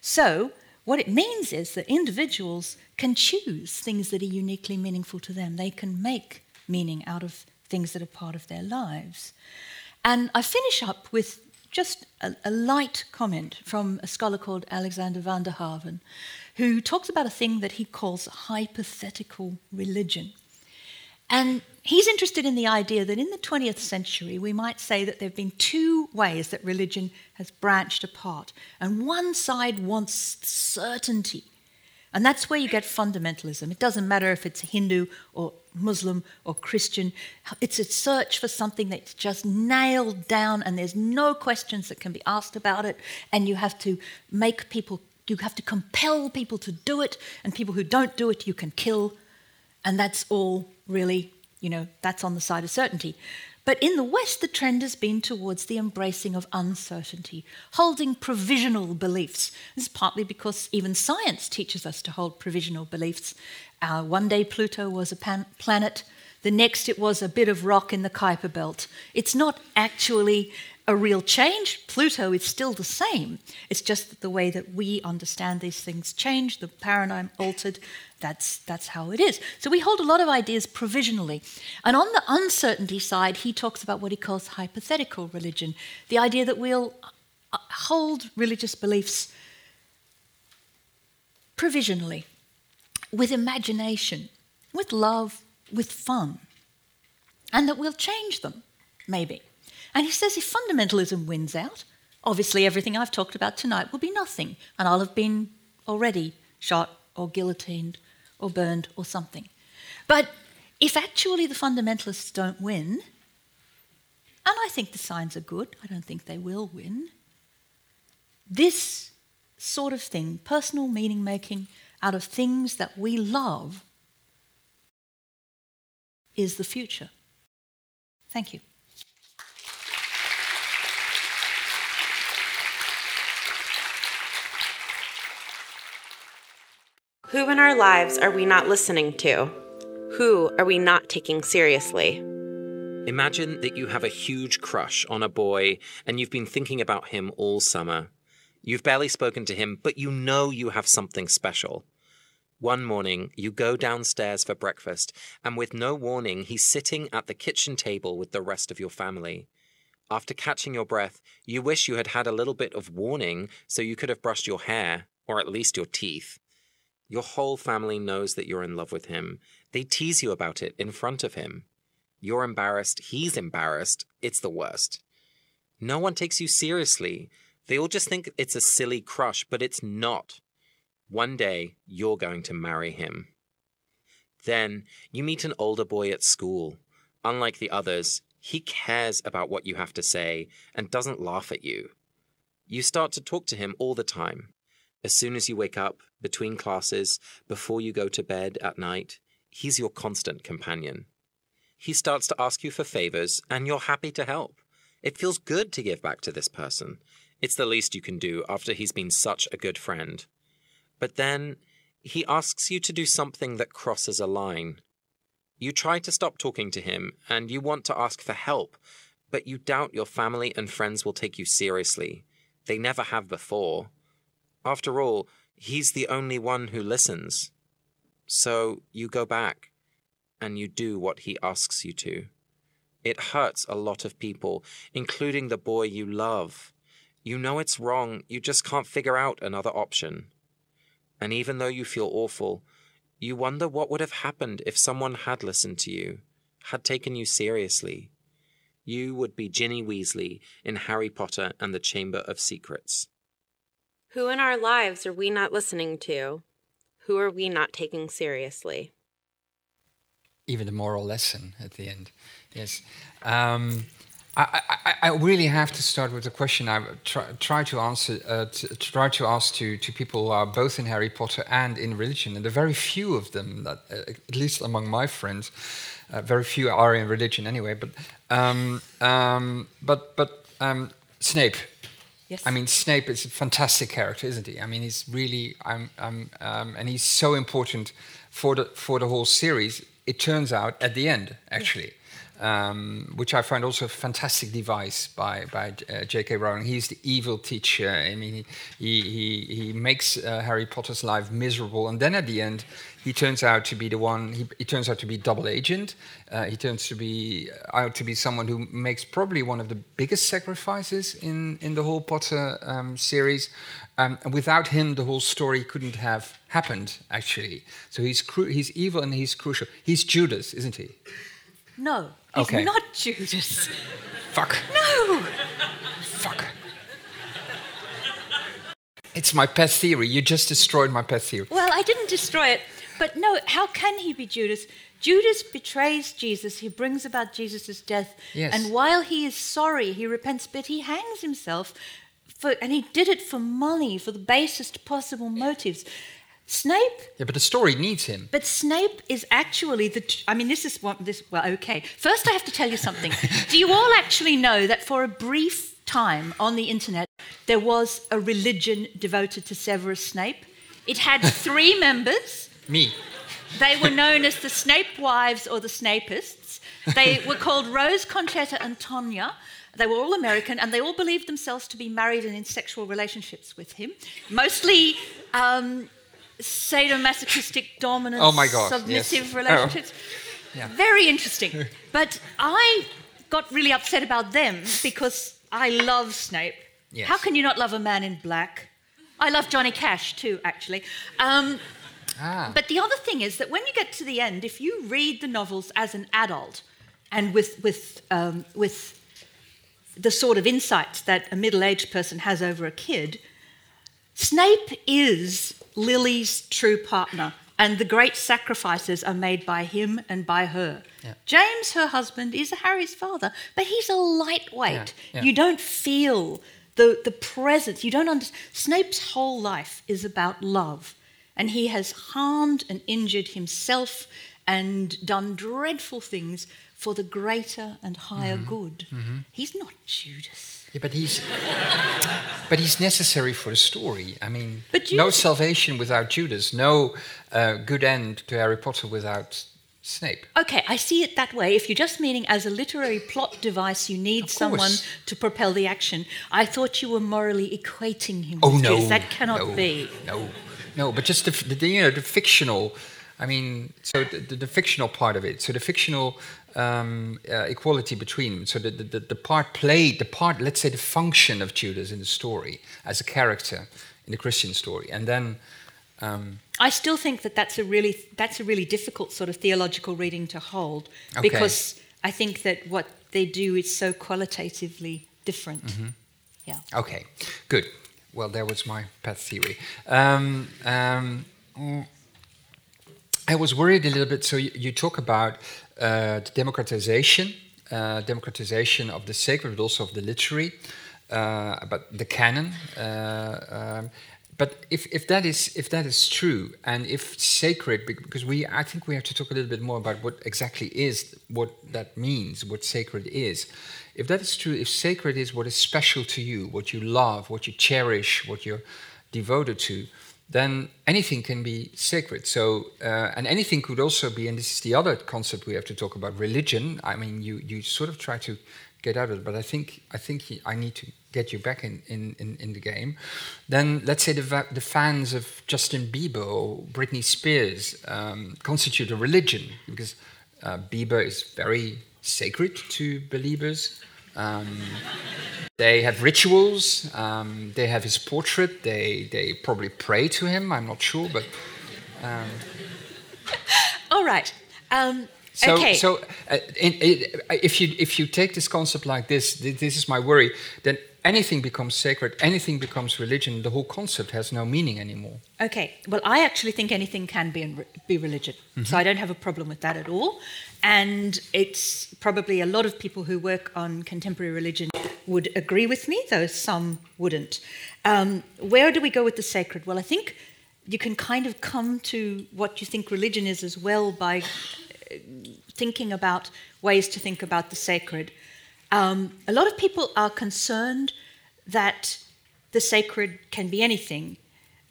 So, what it means is that individuals can choose things that are uniquely meaningful to them. They can make meaning out of things that are part of their lives. And I finish up with just a, a light comment from a scholar called Alexander van der Haven, who talks about a thing that he calls hypothetical religion. And he's interested in the idea that in the 20th century, we might say that there have been two ways that religion has branched apart. And one side wants certainty. And that's where you get fundamentalism. It doesn't matter if it's Hindu or Muslim or Christian, it's a search for something that's just nailed down and there's no questions that can be asked about it. And you have to make people, you have to compel people to do it. And people who don't do it, you can kill. And that's all really, you know, that's on the side of certainty. But in the West, the trend has been towards the embracing of uncertainty, holding provisional beliefs. This is partly because even science teaches us to hold provisional beliefs. Uh, one day Pluto was a pan- planet, The next, it was a bit of rock in the Kuiper Belt. It's not actually a real change. Pluto is still the same. It's just that the way that we understand these things changed, the paradigm altered. That's, that's how it is. So we hold a lot of ideas provisionally. And on the uncertainty side, he talks about what he calls hypothetical religion the idea that we'll uh, hold religious beliefs provisionally, with imagination, with love, with fun, and that we'll change them, maybe. And he says if fundamentalism wins out, obviously everything I've talked about tonight will be nothing, and I'll have been already shot or guillotined or burned or something. But if actually the fundamentalists don't win, and I think the signs are good, I don't think they will win, this sort of thing, personal meaning making out of things that we love, is the future. Thank you. Who in our lives are we not listening to? Who are we not taking seriously? Imagine that you have a huge crush on a boy and you've been thinking about him all summer. You've barely spoken to him, but you know you have something special. One morning, you go downstairs for breakfast, and with no warning, he's sitting at the kitchen table with the rest of your family. After catching your breath, you wish you had had a little bit of warning so you could have brushed your hair, or at least your teeth. Your whole family knows that you're in love with him. They tease you about it in front of him. You're embarrassed, he's embarrassed. It's the worst. No one takes you seriously. They all just think it's a silly crush, but it's not. One day, you're going to marry him. Then, you meet an older boy at school. Unlike the others, he cares about what you have to say and doesn't laugh at you. You start to talk to him all the time. As soon as you wake up, between classes, before you go to bed at night, he's your constant companion. He starts to ask you for favors, and you're happy to help. It feels good to give back to this person. It's the least you can do after he's been such a good friend. But then he asks you to do something that crosses a line. You try to stop talking to him, and you want to ask for help, but you doubt your family and friends will take you seriously. They never have before. After all, he's the only one who listens. So you go back and you do what he asks you to. It hurts a lot of people, including the boy you love. You know it's wrong, you just can't figure out another option. And even though you feel awful, you wonder what would have happened if someone had listened to you, had taken you seriously. You would be Ginny Weasley in Harry Potter and the Chamber of Secrets. Who in our lives are we not listening to? Who are we not taking seriously? Even the moral lesson at the end. Yes. Um, I, I, I, really have to start with a question I try, try to answer, uh, to, try to ask to, to people who are both in Harry Potter and in religion, and there are very few of them, that, uh, at least among my friends, uh, very few are in religion anyway. But um, um, but but um, Snape, Yes. I mean, Snape is a fantastic character, isn't he? I mean, he's really, I'm, I'm, um, and he's so important for the for the whole series. It turns out at the end, actually, um, which I find also a fantastic device by by uh, J.K. Rowling. He's the evil teacher. I mean, he he he, makes uh, Harry Potter's life miserable, and then at the end, he turns out to be the one. He, he turns out to be double agent. Uh, he turns to be out to be someone who makes probably one of the biggest sacrifices in in the whole Potter um, series. Um, and without him, the whole story couldn't have happened. Actually, so he's he's evil and he's crucial. He's Judas, isn't he? No, he's Okay. not Judas. Fuck. No. Fuck. It's my pet theory. You just destroyed my pet theory. Well, I didn't destroy it, but no, how can he be Judas? Judas betrays Jesus. He brings about Jesus' death. Yes. And while he is sorry, he repents, but he hangs himself. For, and he did it for money, for the basest possible motives. Snape Yeah, but the story needs him. But Snape is actually the. I mean, this is what this. Well, okay. First, I have to tell you something. Do you all actually know that for a brief time on the internet, there was a religion devoted to Severus Snape? It had three members. Me. they were known as the Snape wives or the Snapists. They were called Rose, Conchetta, and Tonya. They were all American, and they all believed themselves to be married and in sexual relationships with him. Mostly um, sadomasochistic, dominant, Oh my God, submissive yes. relationships. Yeah. Very interesting. But I got really upset about them because I love Snape. Yes. How can you not love a man in black? I love Johnny Cash too, actually. Um, Ah. but the other thing is that when you get to the end, if you read the novels as an adult and with, with, um, with the sort of insights that a middle aged person has over a kid, Snape is Lily's true partner, and the great sacrifices are made by him and by her. Yeah. James, her husband, is Harry's father, but he's a lightweight. Yeah, yeah. You don't feel the, the presence, you don't understand. Snape's whole life is about love, and he has harmed and injured himself and done dreadful things for the greater and higher Mm-hmm. good. He's not Judas. Yeah, but he's but he's necessary for the story. I mean, But no salvation without Judas, no uh, good end to Harry Potter without Snape. Okay, I see it that way. If you're just meaning as a literary plot device, you need someone to propel the action. I thought you were morally equating him Oh no, Judas. That cannot no, be. No, no, but just the, the you know the fictional. I mean, so the, the, the fictional part of it. So the fictional um, uh, equality between. So the, the, the- the part played, the part, let's say, the function of Judas in the story as a character in the Christian story, and then. Um, I still think that that's a really that's a really difficult sort of theological reading to hold Okay. because I think that what they do is so qualitatively different. Mm-hmm. Yeah. Okay, good. Well, that was my pet theory. Um, um, mm, I was worried a little bit. So you, you talk about uh, the democratization, uh, democratization of the sacred, but also of the literary, uh, about the canon. Uh, um, but if, if that is if that is true, and if sacred, because we I think we have to talk a little bit more about what exactly is what that means, what sacred is. If that is true, if sacred is what is special to you, what you love, what you cherish, what you're devoted to, then anything can be sacred. So, uh, and anything could also be, and this is the other concept we have to talk about, religion. I mean, you you sort of try to get out of it, but I think I think I need to get you back in in, in, in the game. Then let's say the the fans of Justin Bieber or Britney Spears um, constitute a religion because uh, Bieber is very sacred to believers. Um, they have rituals. Um, they have his portrait. They they probably pray to him. I'm not sure, but All right. Um, so okay. so uh, in, in, if you if you take this concept like this, th- this is my worry. Then anything becomes sacred. Anything becomes religion. The whole concept has no meaning anymore. Okay, well, I actually think anything can be, in, be religion. So I don't have a problem with that at all. And it's probably a lot of people who work on contemporary religion would agree with me, though some wouldn't. Um, where do we go with the sacred? Well, I think you can kind of come to what you think religion is as well by thinking about ways to think about the sacred. Um, a lot of people are concerned that the sacred can be anything.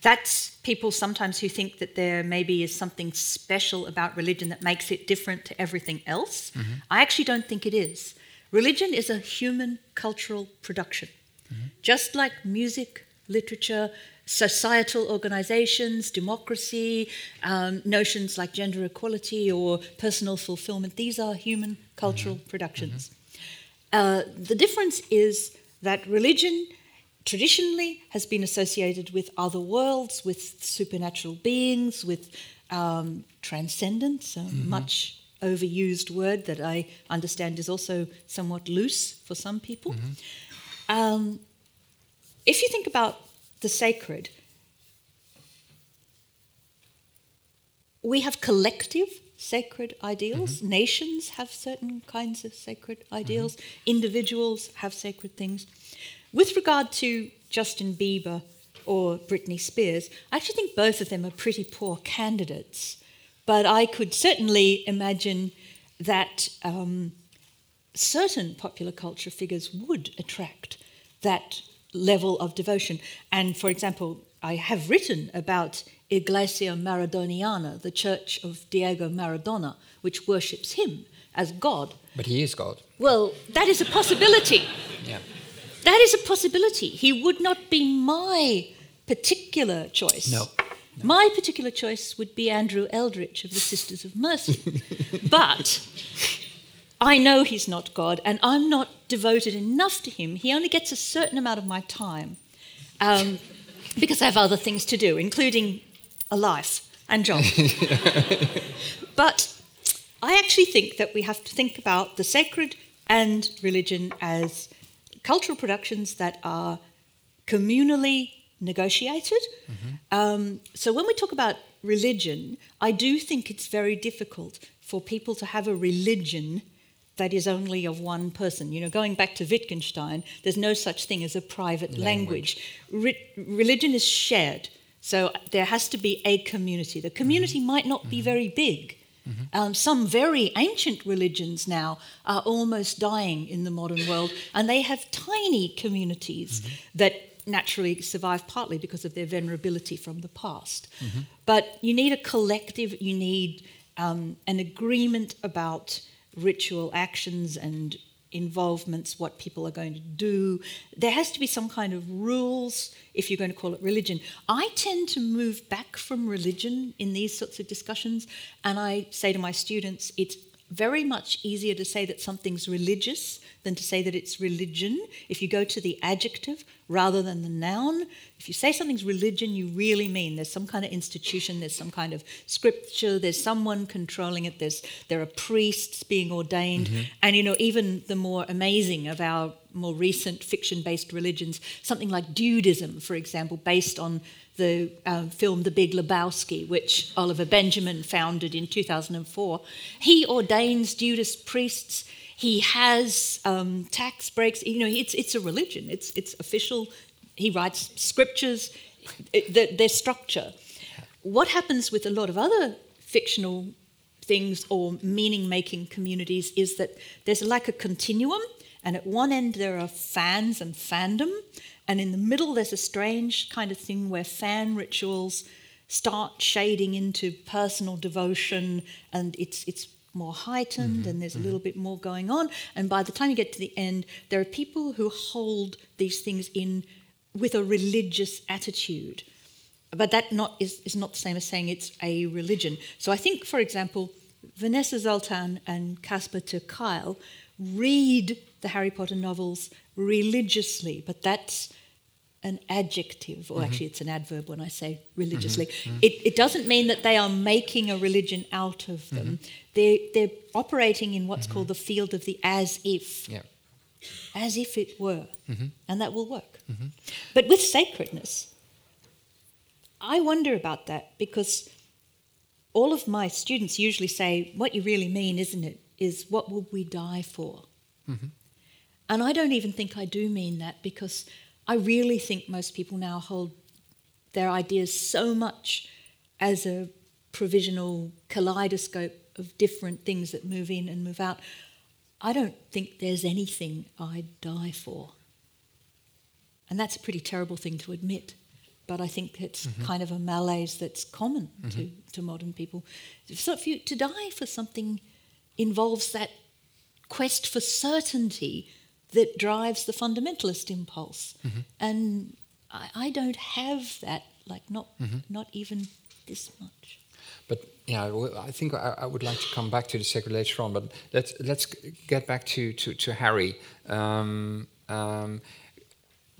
That's people sometimes who think that there maybe is something special about religion that makes it different to everything else. I actually don't think it is. Religion is a human cultural production. Just like music, literature, societal organizations, democracy, um, notions like gender equality or personal fulfillment, these are human cultural productions. Uh, the difference is that religion traditionally has been associated with other worlds, with supernatural beings, with um, transcendence, a much overused word that I understand is also somewhat loose for some people. Um, if you think about the sacred, we have collective sacred ideals. Nations have certain kinds of sacred ideals. Individuals have sacred things. With regard to Justin Bieber or Britney Spears, I actually think both of them are pretty poor candidates. But I could certainly imagine that um, certain popular culture figures would attract that level of devotion. And for example, I have written about Iglesia Maradoniana, the church of Diego Maradona, which worships him as God. But he is God. Well, that is a possibility. Yeah. That is a possibility. He would not be my particular choice. No. My particular choice would be Andrew Eldritch of the Sisters of Mercy. but I know he's not God, and I'm not devoted enough to him. He only gets a certain amount of my time um, because I have other things to do, including a life and job. but I actually think that we have to think about the sacred and religion as cultural productions that are communally negotiated. Mm-hmm. Um, so when we talk about religion, I do think it's very difficult for people to have a religion that is only of one person. You know, going back to Wittgenstein, there's no such thing as a private language. language. Re- religion is shared. So there has to be a community. The community mm-hmm. might not mm-hmm. be very big. Mm-hmm. Um, some very ancient religions now are almost dying in the modern world, and they have tiny communities mm-hmm. that naturally survive partly because of their venerability from the past. Mm-hmm. But you need a collective, you need um, an agreement about ritual actions and involvements, what people are going to do. There has to be some kind of rules if you're going to call it religion. I tend to move back from religion in these sorts of discussions, and I say to my students, it's very much easier to say that something's religious than to say that it's religion. If you go to the adjective rather than the noun, if you say something's religion, you really mean there's some kind of institution, there's some kind of scripture, there's someone controlling it, there's, there are priests being ordained. Mm-hmm. And, you know, even the more amazing of our more recent fiction based religions, something like Dudism, for example, based on the uh, film The Big Lebowski, which Oliver Benjamin founded in 2004. He ordains Dudist priests. He has um, tax breaks. You know, it's, it's a religion. It's, it's official. He writes scriptures. It, their structure. What happens with a lot of other fictional things or meaning making communities is that there's like a continuum, and at one end there are fans and fandom, and in the middle, there's a strange kind of thing where fan rituals start shading into personal devotion, and it's it's more heightened, mm-hmm, and there's mm-hmm. a little bit more going on. And by the time you get to the end, there are people who hold these things in with a religious attitude. But that not is, is not the same as saying it's a religion. So I think, for example, Vanessa Zoltan and Casper ter Kuile read the Harry Potter novels religiously, but that's an adjective, or mm-hmm. actually it's an adverb when I say religiously. Mm-hmm. mm-hmm. It, it, doesn't mean that they are making a religion out of them. Mm-hmm. They're, they're operating in what's called mm-hmm. the field of the as if. Yeah. As if it were. Mm-hmm. And that will work. But with sacredness, I wonder about that because all of my students usually say, What you really mean, isn't it, is what would we die for? And I don't even think I do mean that because I really think most people now hold their ideas so much as a provisional kaleidoscope of different things that move in and move out. I don't think there's anything I'd die for. And that's a pretty terrible thing to admit. But I think it's mm-hmm. kind of a malaise that's common mm-hmm. to, to modern people. So if you, to die for something involves that quest for certainty that drives the fundamentalist impulse. Mm-hmm. And I, I, don't have that, like not mm-hmm. not even this much. But yeah, I think I, I, would like to come back to the sacred later on. But let's let's get back to to, to Harry. Um, um,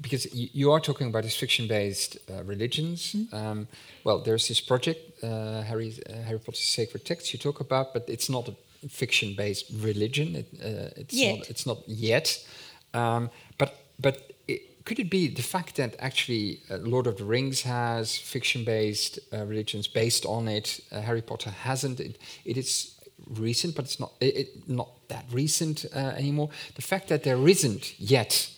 because you are talking about these fiction-based uh, religions. Mm-hmm. Um, well, there's this project, uh, Harry uh, Harry Potter's Sacred Texts, you talk about, but it's not a fiction-based religion. It, uh, it's yet. not. It's not yet. Um, but but it, could it be the fact that actually uh, Lord of the Rings has fiction-based uh, religions based on it? Uh, Harry Potter hasn't. It, it is recent, but it's not it, not that recent uh, anymore. The fact that there isn't yet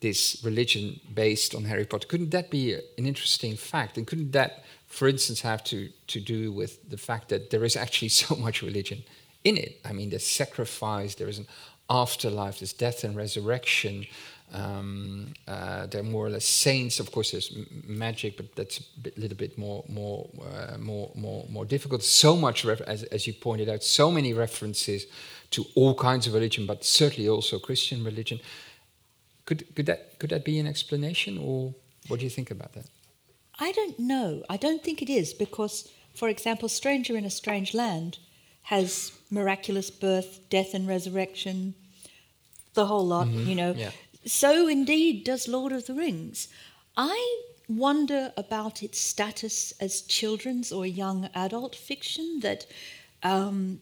this religion based on Harry Potter couldn't that be an interesting fact? And couldn't that, for instance, have to to do with the fact that there is actually so much religion in it? I mean, there's sacrifice. There is an afterlife, there's death and resurrection. Um, uh, they're more or less saints. Of course, there's magic, but that's a bit, little bit more, more, uh, more, more, more difficult. So much, as, as you pointed out, so many references to all kinds of religion, but certainly also Christian religion. Could, could that could that be an explanation, or what do you think about that? I don't know. I don't think it is because, for example, Stranger in a Strange Land has miraculous birth, death, and resurrection, the whole lot, you know. yeah. So indeed does Lord of the Rings. I wonder about its status as children's or young adult fiction, that um,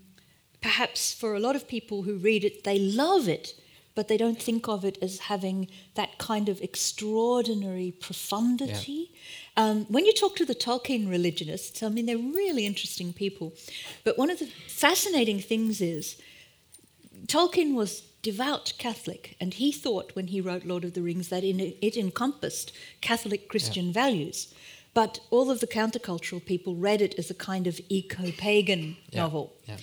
perhaps for a lot of people who read it, they love it, but they don't think of it as having that kind of extraordinary profundity. Um, when you talk to the Tolkien religionists, I mean, they're really interesting people. But one of the fascinating things is Tolkien was devout Catholic, and he thought when he wrote Lord of the Rings that it encompassed Catholic Christian values. But all of the countercultural people read it as a kind of eco pagan Yeah, novel. yeah.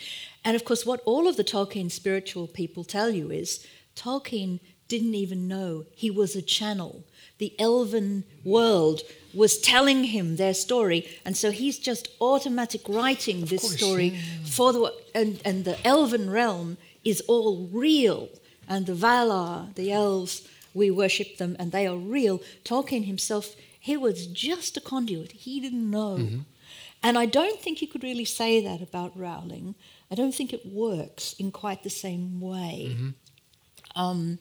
And of course, what all of the Tolkien spiritual people tell you is Tolkien didn't even know he was a channel. The elven world was telling him their story, and so he's just automatic writing this course, story for the and, and the elven realm is all real, and the Valar, the elves, we worship them, and they are real. Tolkien himself, he was just a conduit. He didn't know. Mm-hmm. And I don't think you could really say that about Rowling. I don't think it works in quite the same way. Mm-hmm. Um,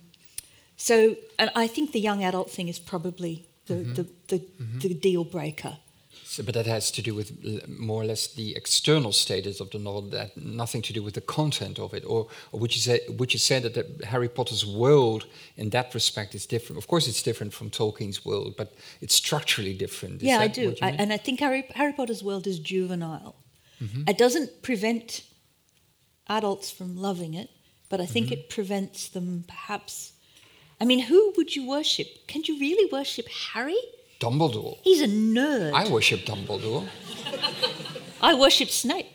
so, and I think the young adult thing is probably the, mm-hmm. the, the, mm-hmm. the deal breaker. So, but that has to do with more or less the external status of the novel, that nothing to do with the content of it. Or, or would you say, would you say that the Harry Potter's world, in that respect, is different? Of course, it's different from Tolkien's world, but it's structurally different. Is yeah, I do. I, and I think Harry, Harry Potter's world is juvenile. Mm-hmm. It doesn't prevent adults from loving it, but I think it prevents them perhaps. I mean, who would you worship? Can you really worship Harry? Dumbledore. He's a nerd. I worship Dumbledore. I worship Snape.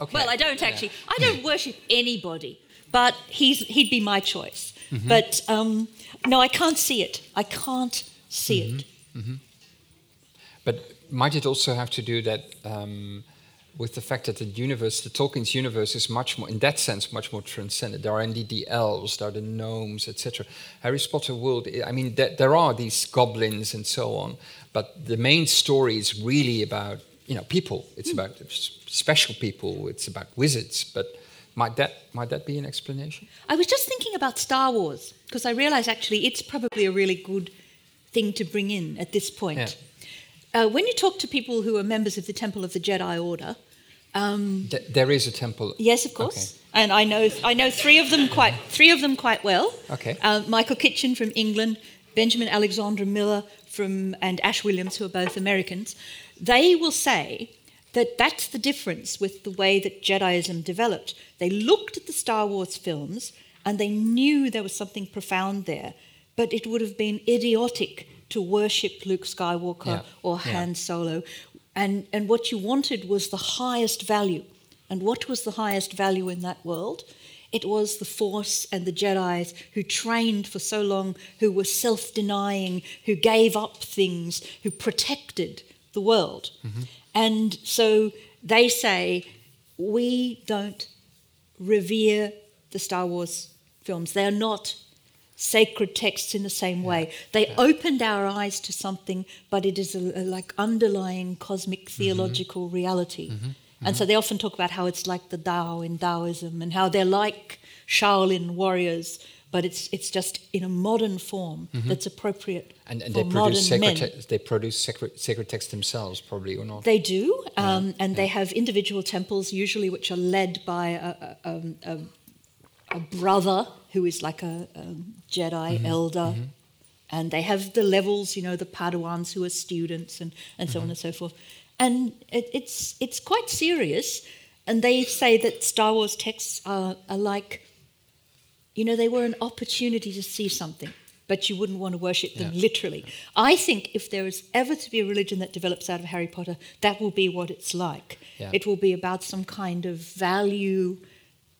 Okay. Well, I don't actually. I don't worship anybody, but he's he'd be my choice. Mm-hmm. But um, no, I can't see it. I can't see it. Mm-hmm. But might it also have to do that um, with the fact that the universe, the Tolkien's universe, is much more, in that sense, much more transcendent. There are indeed the elves, there are the gnomes, etc. Harry Potter world. I mean, there, there are these goblins and so on, but the main story is really about you know people. It's Hmm. about special people. It's about wizards. But might that might that be an explanation? I was just thinking about Star Wars because I realise actually it's probably a really good thing to bring in at this point. Uh, when you talk to people who are members of the Temple of the Jedi Order, um, Th- there is a temple. yes, of course, and I know I know three of them quite three of them quite well. Okay. Uh, Michael Kitchen from England, Benjamin Alexander Miller from, and Ash Williams, who are both Americans. They will say that that's the difference with the way that Jediism developed. They looked at the Star Wars films and they knew there was something profound there, but it would have been idiotic to worship Luke Skywalker Yeah, or yeah. Han Solo. And, and what you wanted was the highest value. And what was the highest value in that world? It was the Force and the Jedi's who trained for so long, who were self denying, who gave up things, who protected the world. Mm-hmm. And so they say, we don't revere the Star Wars films. They are not sacred texts in the same way. They opened our eyes to something, but it is a, a like underlying cosmic theological reality. And so they often talk about how it's like the Tao in Taoism and how they're like Shaolin warriors, but it's it's just in a modern form that's appropriate And, and for they modern produce men. sacred, te- they produce sacred, sacred texts themselves, probably or not. They do, um, and they have individual temples, usually which are led by a, a, um, a, a brother who is like a, a Jedi mm-hmm. elder. Mm-hmm. And they have the levels, you know, the Padawans who are students and, and so on and mm-hmm. so forth. And it, it's, it's quite serious. And they say that Star Wars texts are, are like, you know, they were an opportunity to see something, but you wouldn't want to worship them Yeah. literally. I think if there is ever to be a religion that develops out of Harry Potter, that will be what it's like. Yeah. It will be about some kind of value,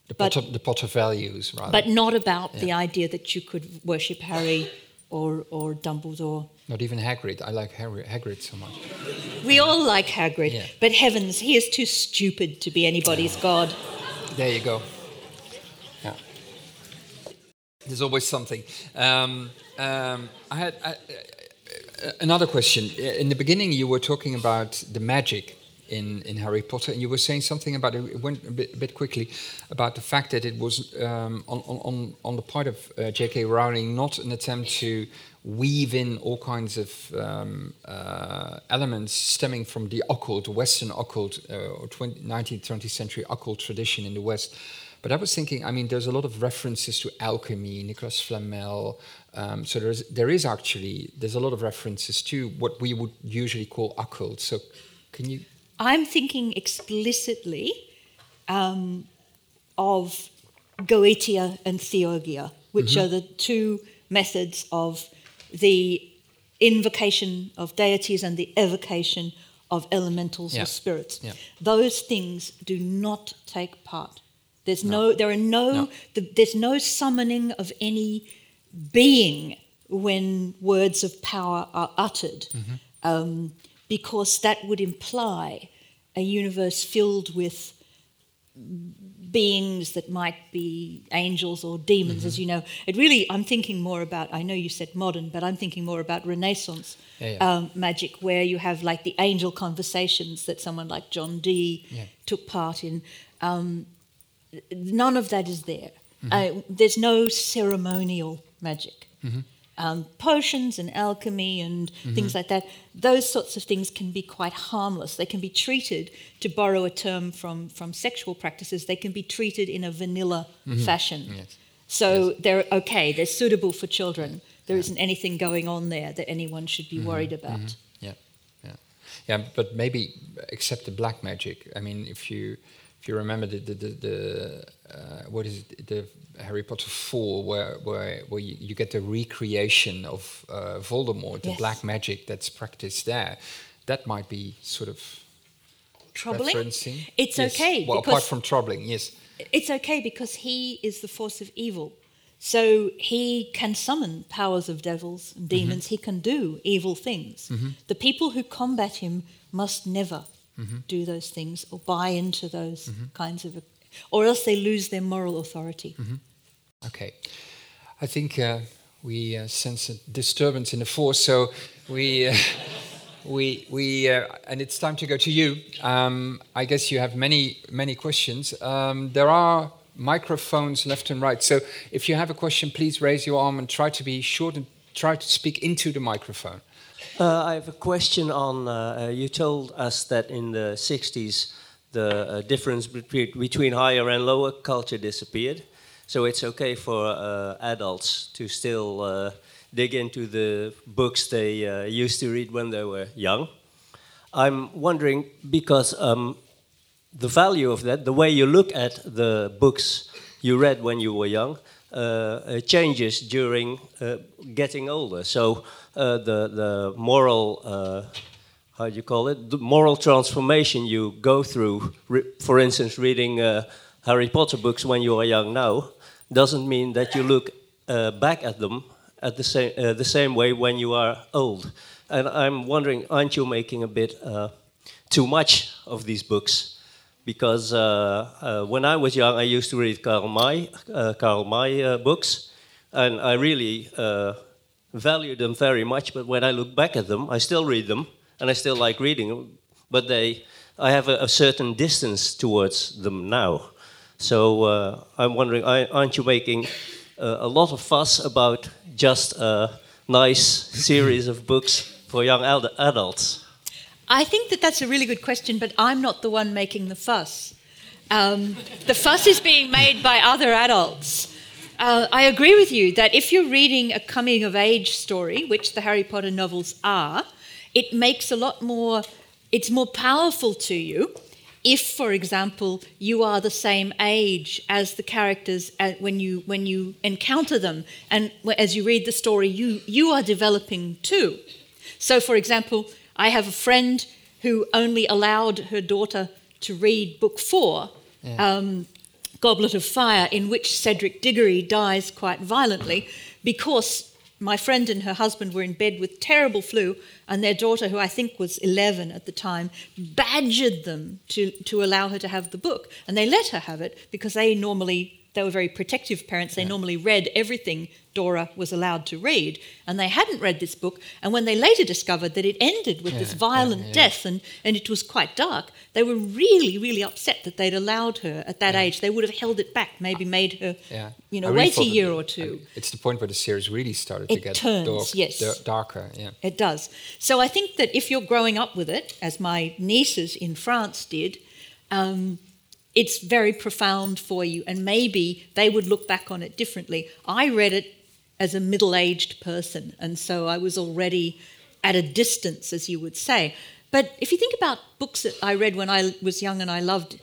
The but- Potter, the Potter values, rather. but not about the idea that you could worship Harry or, or Dumbledore. Not even Hagrid. I like Harry, Hagrid so much. We all like Hagrid, Yeah. but heavens, he is too stupid to be anybody's god. There you go. Yeah. There's always something. Um, um, I had I, uh, another question. In the beginning, you were talking about the magic in, in Harry Potter, and you were saying something about it. Went a bit, a bit quickly about the fact that it was um, on, on- on the part of uh, J.K. Rowling not an attempt to weave in all kinds of um, uh, elements stemming from the occult, Western occult, uh, or 20, 19th, 20th century occult tradition in the West. But I was thinking, I mean, there's a lot of references to alchemy, Nicholas Flamel. Um, so there's, there is actually, there's a lot of references to what we would usually call occult. So can you, I'm thinking explicitly um, of Goetia and Theurgia, which are the two methods of the invocation of deities and the evocation of elementals Yeah. or spirits. Yeah. Those things do not take part. There's no, there are no, No. The, there's no summoning of any being when words of power are uttered, um, because that would imply a universe filled with beings that might be angels or demons, as you know. It really, I'm thinking more about, I know you said modern, but I'm thinking more about Renaissance Yeah, yeah. Um, magic, where you have like the angel conversations that someone like John Dee Yeah. took part in. Um, none of that is there. Uh, there's no ceremonial magic. Um, potions and alchemy and mm-hmm. things like that, those sorts of things can be quite harmless. They can be treated, to borrow a term from, from sexual practices, they can be treated in a vanilla mm-hmm. fashion. Yes. So they're okay, they're suitable for children. There isn't anything going on there that anyone should be mm-hmm. worried about. yeah, yeah, yeah, but maybe except the black magic. I mean, if you, if you remember the, the, the, the uh, what is it, the Harry Potter 4, where, where, where you, you get the recreation of uh, Voldemort, the Yes. black magic that's practiced there, that might be sort of Troubling? referencing. It's Yes. okay. Well, apart from troubling, yes. It's okay because he is the force of evil. So he can summon powers of devils and demons. He can do evil things. The people who combat him must never do those things or buy into those kinds of, or else they lose their moral authority. Okay. I think uh, we uh, sense a disturbance in the force, so we. Uh, We, we, uh, and it's time to go to you. Um, I guess you have many, many questions. Um, there are microphones left and right. So if you have a question, please raise your arm and try to be short and try to speak into the microphone. Uh, I have a question on. Uh, uh, you told us that in the 60s the uh, difference between, higher and lower culture disappeared. So it's okay for uh, adults to still dig into the books they used to read when they were young. I'm wondering because um, the value of that, the way you look at the books you read when you were young, uh, changes during uh, getting older. So uh, the the moral, uh, how do you call it, the moral transformation you go through, re- for instance, reading uh, Harry Potter books when you are young now, doesn't mean that you look uh, back at them at the same uh, the same way when you are old. And I'm wondering, aren't you making a bit too much of these books? because when I was young, I used to read Karl May, Karl May books, and I really value them very much. But when I look back at them, I still read them, and I still like reading them. But they, I have a, a certain distance towards them now. So uh, I'm wondering, aren't you making uh, a lot of fuss about just a nice series of books for young ad- adults? I think that that's a really good question, but I'm not the one making the fuss. Um, the fuss is being made by other adults. Uh, I agree with you that if you're reading a coming of age story, which the Harry Potter novels are, it makes a lot more, it's more powerful to you if, for example, you are the same age as the characters at, when, you, when you encounter them. And as you read the story, you, you are developing too. So, for example, I have a friend who only allowed her daughter to read book four, um, Goblet of Fire, in which Cedric Diggory dies quite violently, because my friend and her husband were in bed with terrible flu, and their daughter, who I think was 11 at the time, badgered them to, to allow her to have the book. And they let her have it because they normally, they were very protective parents. They yeah. normally read everything Dora was allowed to read. And they hadn't read this book. And when they later discovered that it ended with yeah, this violent yeah, death and, and it was quite dark, they were really, really upset that they'd allowed her at that age. They would have held it back, maybe made her, you know, wait a year or two. It's the point where the series really started it to get turns, dark, yes. darker. Yeah. It does. So I think that if you're growing up with it, as my nieces in France did, um, it's very profound for you, and maybe they would look back on it differently. I read it as a middle aged person. And so I was already at a distance, as you would say. But if you think about books that I read when I was young and I loved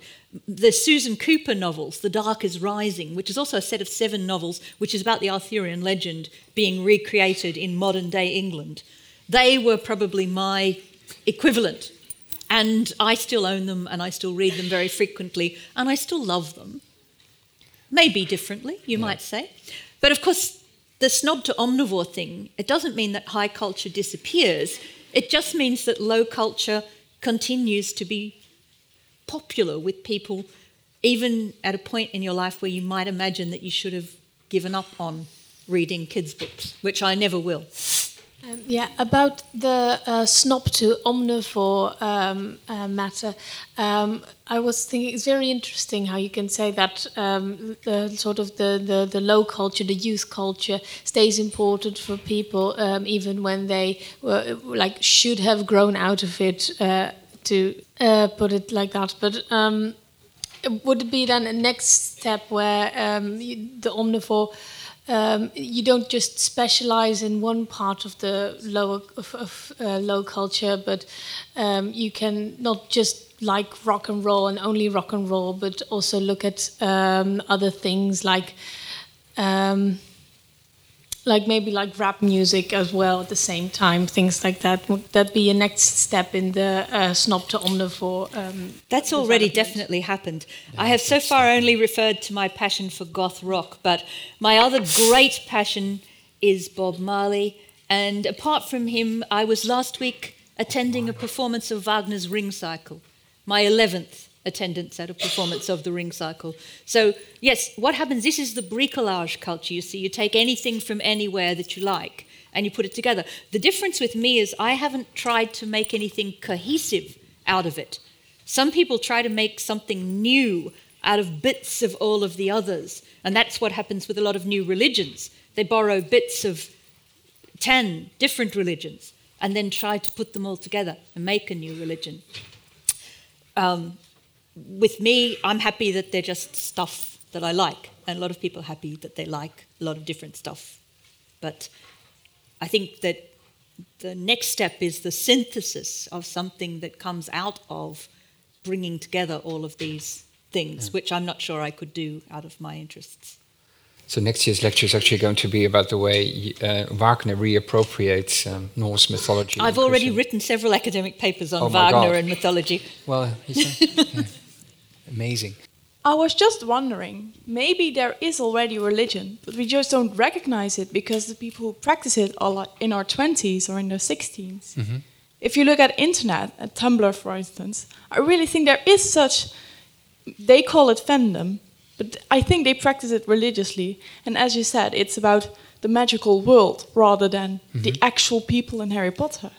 the Susan Cooper novels, The Dark is Rising, which is also a set of seven novels, which is about the Arthurian legend being recreated in modern day England. They were probably my equivalent. And I still own them and I still read them very frequently and I still love them. Maybe differently, you yeah. might say. But of course, the snob to omnivore thing, it doesn't mean that high culture disappears. It just means that low culture continues to be popular with people, even at a point in your life where you might imagine that you should have given up on reading kids' books, which I never will. Um, yeah, about the uh, snob to omnivore um, uh, matter, um, I was thinking it's very interesting how you can say that um, the sort of the, the, the, low culture, the youth culture, stays important for people um, even when they were, like should have grown out of it. Uh, to uh, put it like that, but um, would it be then a next step where the omnivore um, you don't just specialize in one part of the lower of, of uh, low culture, but um, you can not just like rock and roll and only rock and roll, but also look at um, other things like um, like maybe like rap music as well at the same time, things like that. Would that be a next step in the uh, snob to omnivore? Um, That's already definitely happened. I have so far only referred to my passion for goth rock, but my other great passion is Bob Marley. And apart from him, I was last week attending a performance of Wagner's Ring Cycle, my 11th attendance at a performance of the ring cycle. So, yes, what happens? This is the bricolage culture. You see, you take anything from anywhere that you like and you put it together. The difference with me is I haven't tried to make anything cohesive out of it. Some people try to make something new out of bits of all of the others, and that's what happens with a lot of new religions. They borrow bits of 10 different religions and then try to put them all together and make a new religion. Um, with me, I'm happy that they're just stuff that I like, and a lot of people are happy that they like a lot of different stuff. But I think that the next step is the synthesis of something that comes out of bringing together all of these things, yeah. which I'm not sure I could do out of my interests. So next year's lecture is actually going to be about the way uh, Wagner reappropriates um, Norse mythology. I've already written several academic papers on oh Wagner and mythology. Well, yeah. Amazing. I was just wondering, maybe there is already religion, but we just don't recognize it because the people who practice it are in our 20s or in their 16s. Mm -hmm. If you look at internet, at Tumblr for instance, I really think there is such, they call it fandom, but I think they practice it religiously. And as you said, it's about the magical world rather than mm -hmm. the actual people in Harry Potter.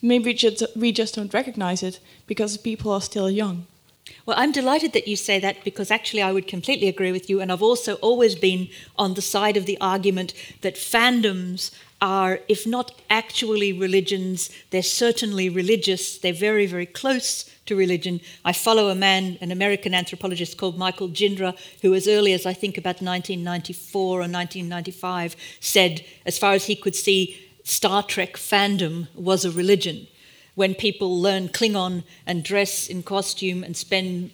Maybe we just, we just don't recognize it because the people are still young. Well, I'm delighted that you say that because actually I would completely agree with you. And I've also always been on the side of the argument that fandoms are, if not actually religions, they're certainly religious. They're very, very close to religion. I follow a man, an American anthropologist called Michael Jindra, who, as early as I think about 1994 or 1995, said, as far as he could see, Star Trek fandom was a religion when people learn Klingon and dress in costume and spend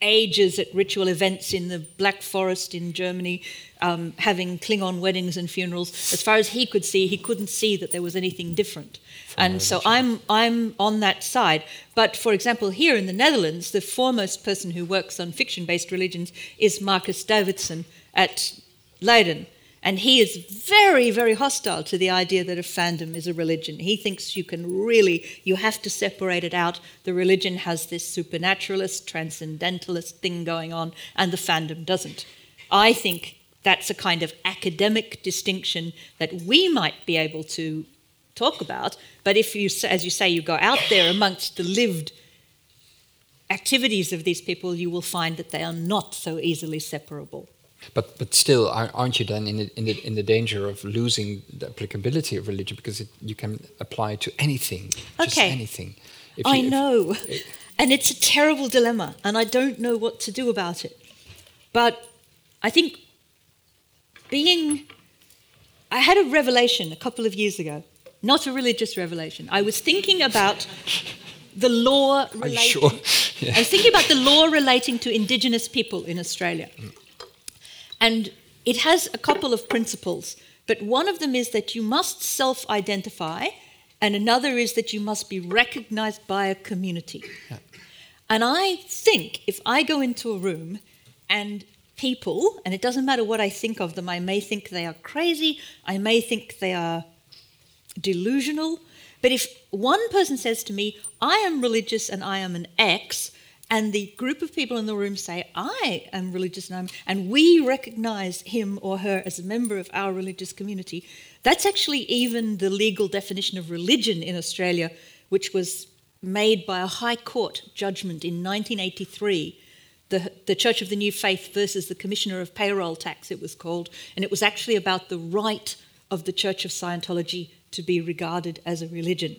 ages at ritual events in the Black Forest in Germany, um, having Klingon weddings and funerals. As far as he could see, he couldn't see that there was anything different. and so I'm, I'm on that side. But for example, here in the Netherlands, the foremost person who works on fiction based religions is Markus Davidsen at Leiden. And he is very, very hostile to the idea that a fandom is a religion. He thinks you can really, you have to separate it out. The religion has this supernaturalist, transcendentalist thing going on, and the fandom doesn't. I think that's a kind of academic distinction that we might be able to talk about. But if you, as you say, you go out there amongst the lived activities of these people, you will find that they are not so easily separable. But but still, aren't you then in the, in the, in the danger of losing the applicability of religion because it, you can apply it to anything, just okay. anything. If I you, know, it, and it's a terrible dilemma, and I don't know what to do about it. But I think being, I had a revelation a couple of years ago, not a religious revelation. I was thinking about the law relating. Sure? Yeah. I was thinking about the law relating to Indigenous people in Australia. Mm. And it has a couple of principles, but one of them is that you must self identify, and another is that you must be recognized by a community. Yeah. And I think if I go into a room and people, and it doesn't matter what I think of them, I may think they are crazy, I may think they are delusional, but if one person says to me, I am religious and I am an X, and the group of people in the room say, I am religious and, and we recognize him or her as a member of our religious community, that's actually even the legal definition of religion in Australia, which was made by a High Court judgment in 1983. The, the Church of the New Faith versus the Commissioner of Payroll Tax, it was called. And it was actually about the right of the Church of Scientology to be regarded as a religion.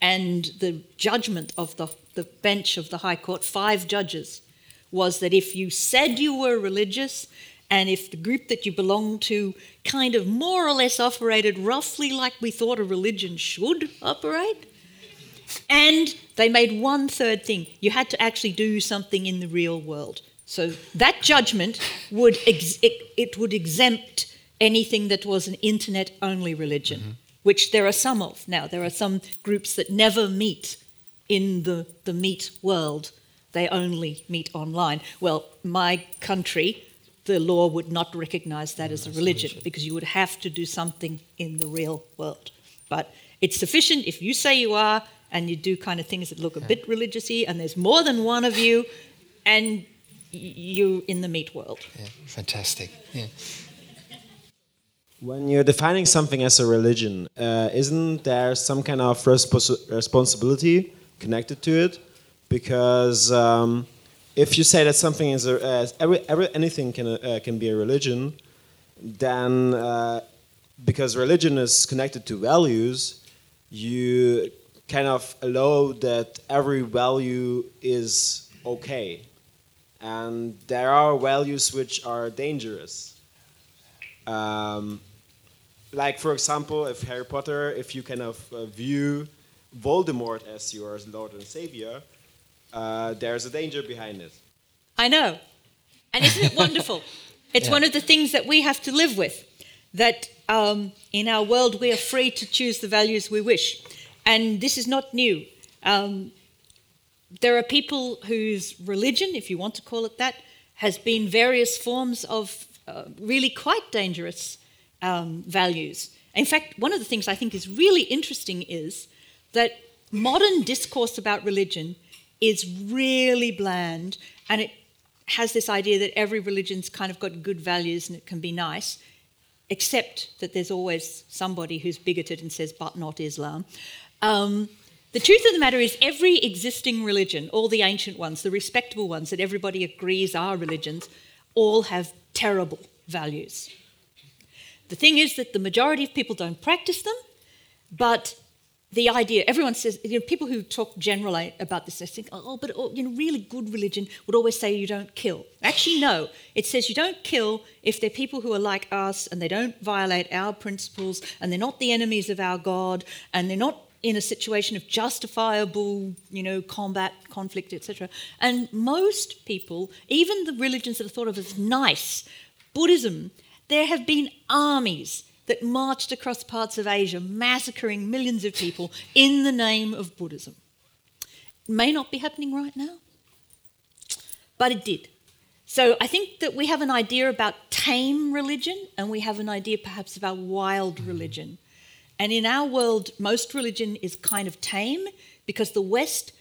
And the judgment of the the bench of the High Court, five judges, was that if you said you were religious and if the group that you belonged to kind of more or less operated roughly like we thought a religion should operate, and they made one third thing you had to actually do something in the real world. So that judgment would ex- it, it, would exempt anything that was an internet only religion, mm-hmm. which there are some of now. There are some groups that never meet in the, the meat world, they only meet online. Well, my country, the law would not recognize that as a religion because you would have to do something in the real world. But it's sufficient if you say you are and you do kind of things that look a bit religiousy and there's more than one of you and you're in the meat world. Yeah, fantastic. Yeah. When you're defining something as a religion, uh, isn't there some kind of respons responsibility connected to it because um, if you say that something is a, uh, every, every, anything can, uh, can be a religion, then uh, because religion is connected to values, you kind of allow that every value is okay. And there are values which are dangerous. Um, like, for example, if Harry Potter, if you kind of uh, view Voldemort as your Lord and Savior, uh, there's a danger behind it. I know. And isn't it wonderful? It's yeah. one of the things that we have to live with. That um, in our world we are free to choose the values we wish. And this is not new. Um, there are people whose religion, if you want to call it that, has been various forms of uh, really quite dangerous um, values. In fact, one of the things I think is really interesting is that modern discourse about religion is really bland and it has this idea that every religion's kind of got good values and it can be nice, except that there's always somebody who's bigoted and says, but not Islam. Um, the truth of the matter is, every existing religion, all the ancient ones, the respectable ones that everybody agrees are religions, all have terrible values. The thing is that the majority of people don't practice them, but the idea, everyone says, you know, people who talk generally about this, they think, oh, but oh, you know, really good religion would always say you don't kill. Actually, no. It says you don't kill if they're people who are like us and they don't violate our principles and they're not the enemies of our God and they're not in a situation of justifiable, you know, combat, conflict, etc. And most people, even the religions that are thought of as nice, Buddhism, there have been armies that marched across parts of Asia, massacring millions of people in the name of Buddhism. It may not be happening right now, but it did. So I think that we have an idea about tame religion and we have an idea perhaps about wild mm-hmm. religion. And in our world, most religion is kind of tame because the West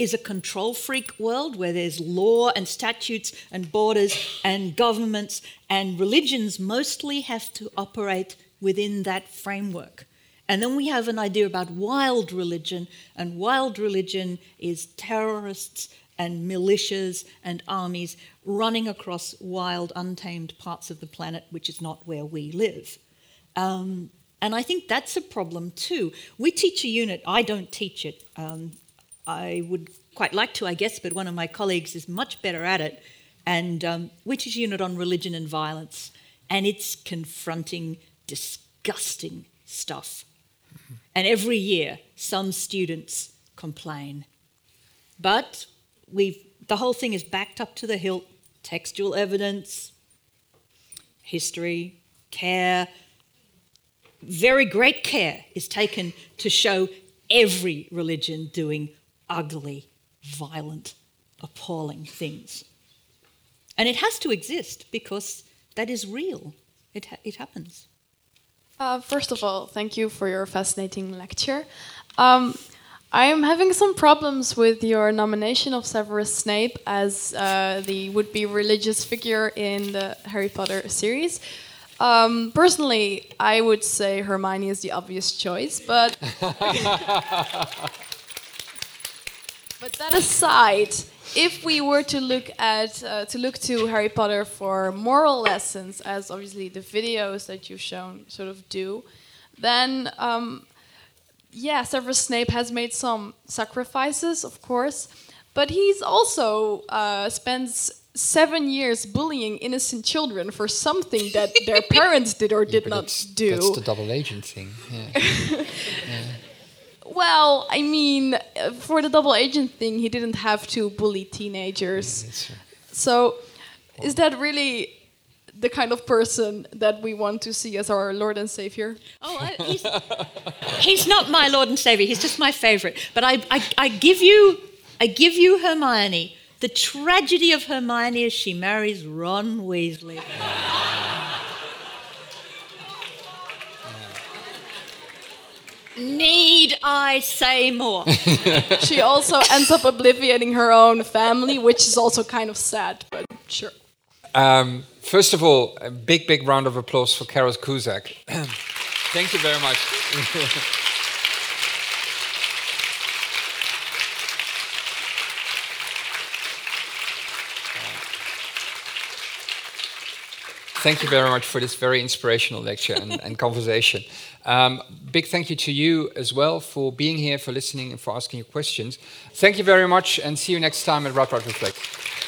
is a control freak world where there's law and statutes and borders and governments, and religions mostly have to operate within that framework. And then we have an idea about wild religion, and wild religion is terrorists and militias and armies running across wild, untamed parts of the planet, which is not where we live. Um, and I think that's a problem too. We teach a unit, I don't teach it. Um, I would quite like to, I guess, but one of my colleagues is much better at it. And um, we teach a unit on religion and violence, and it's confronting disgusting stuff. And every year, some students complain. But we've, the whole thing is backed up to the hilt textual evidence, history, care. Very great care is taken to show every religion doing ugly, violent, appalling things. And it has to exist because that is real. It, ha- it happens. Uh, first of all, thank you for your fascinating lecture. Um, I'm having some problems with your nomination of Severus Snape as uh, the would be religious figure in the Harry Potter series. Um, personally, I would say Hermione is the obvious choice, but. but that aside, if we were to look at uh, to look to Harry Potter for moral lessons, as obviously the videos that you've shown sort of do, then um, yeah, Severus Snape has made some sacrifices, of course, but he's also uh, spends seven years bullying innocent children for something that their parents did or did Yeah, not do. That's the double agent thing. Yeah. Well, I mean, uh, for the double agent thing, he didn't have to bully teenagers. So, is that really the kind of person that we want to see as our Lord and Savior? Oh, I, he's, he's not my Lord and Savior. He's just my favorite. But I, I, I give you, I give you Hermione. The tragedy of Hermione is she marries Ron Weasley. Need I say more? she also ends up obliviating her own family, which is also kind of sad, but sure. Um, first of all, a big, big round of applause for Carole Cusack. Thank you very much. Thank you very much for this very inspirational lecture and, and conversation. Um, big thank you to you as well for being here, for listening, and for asking your questions. Thank you very much, and see you next time at Radboud Reflect.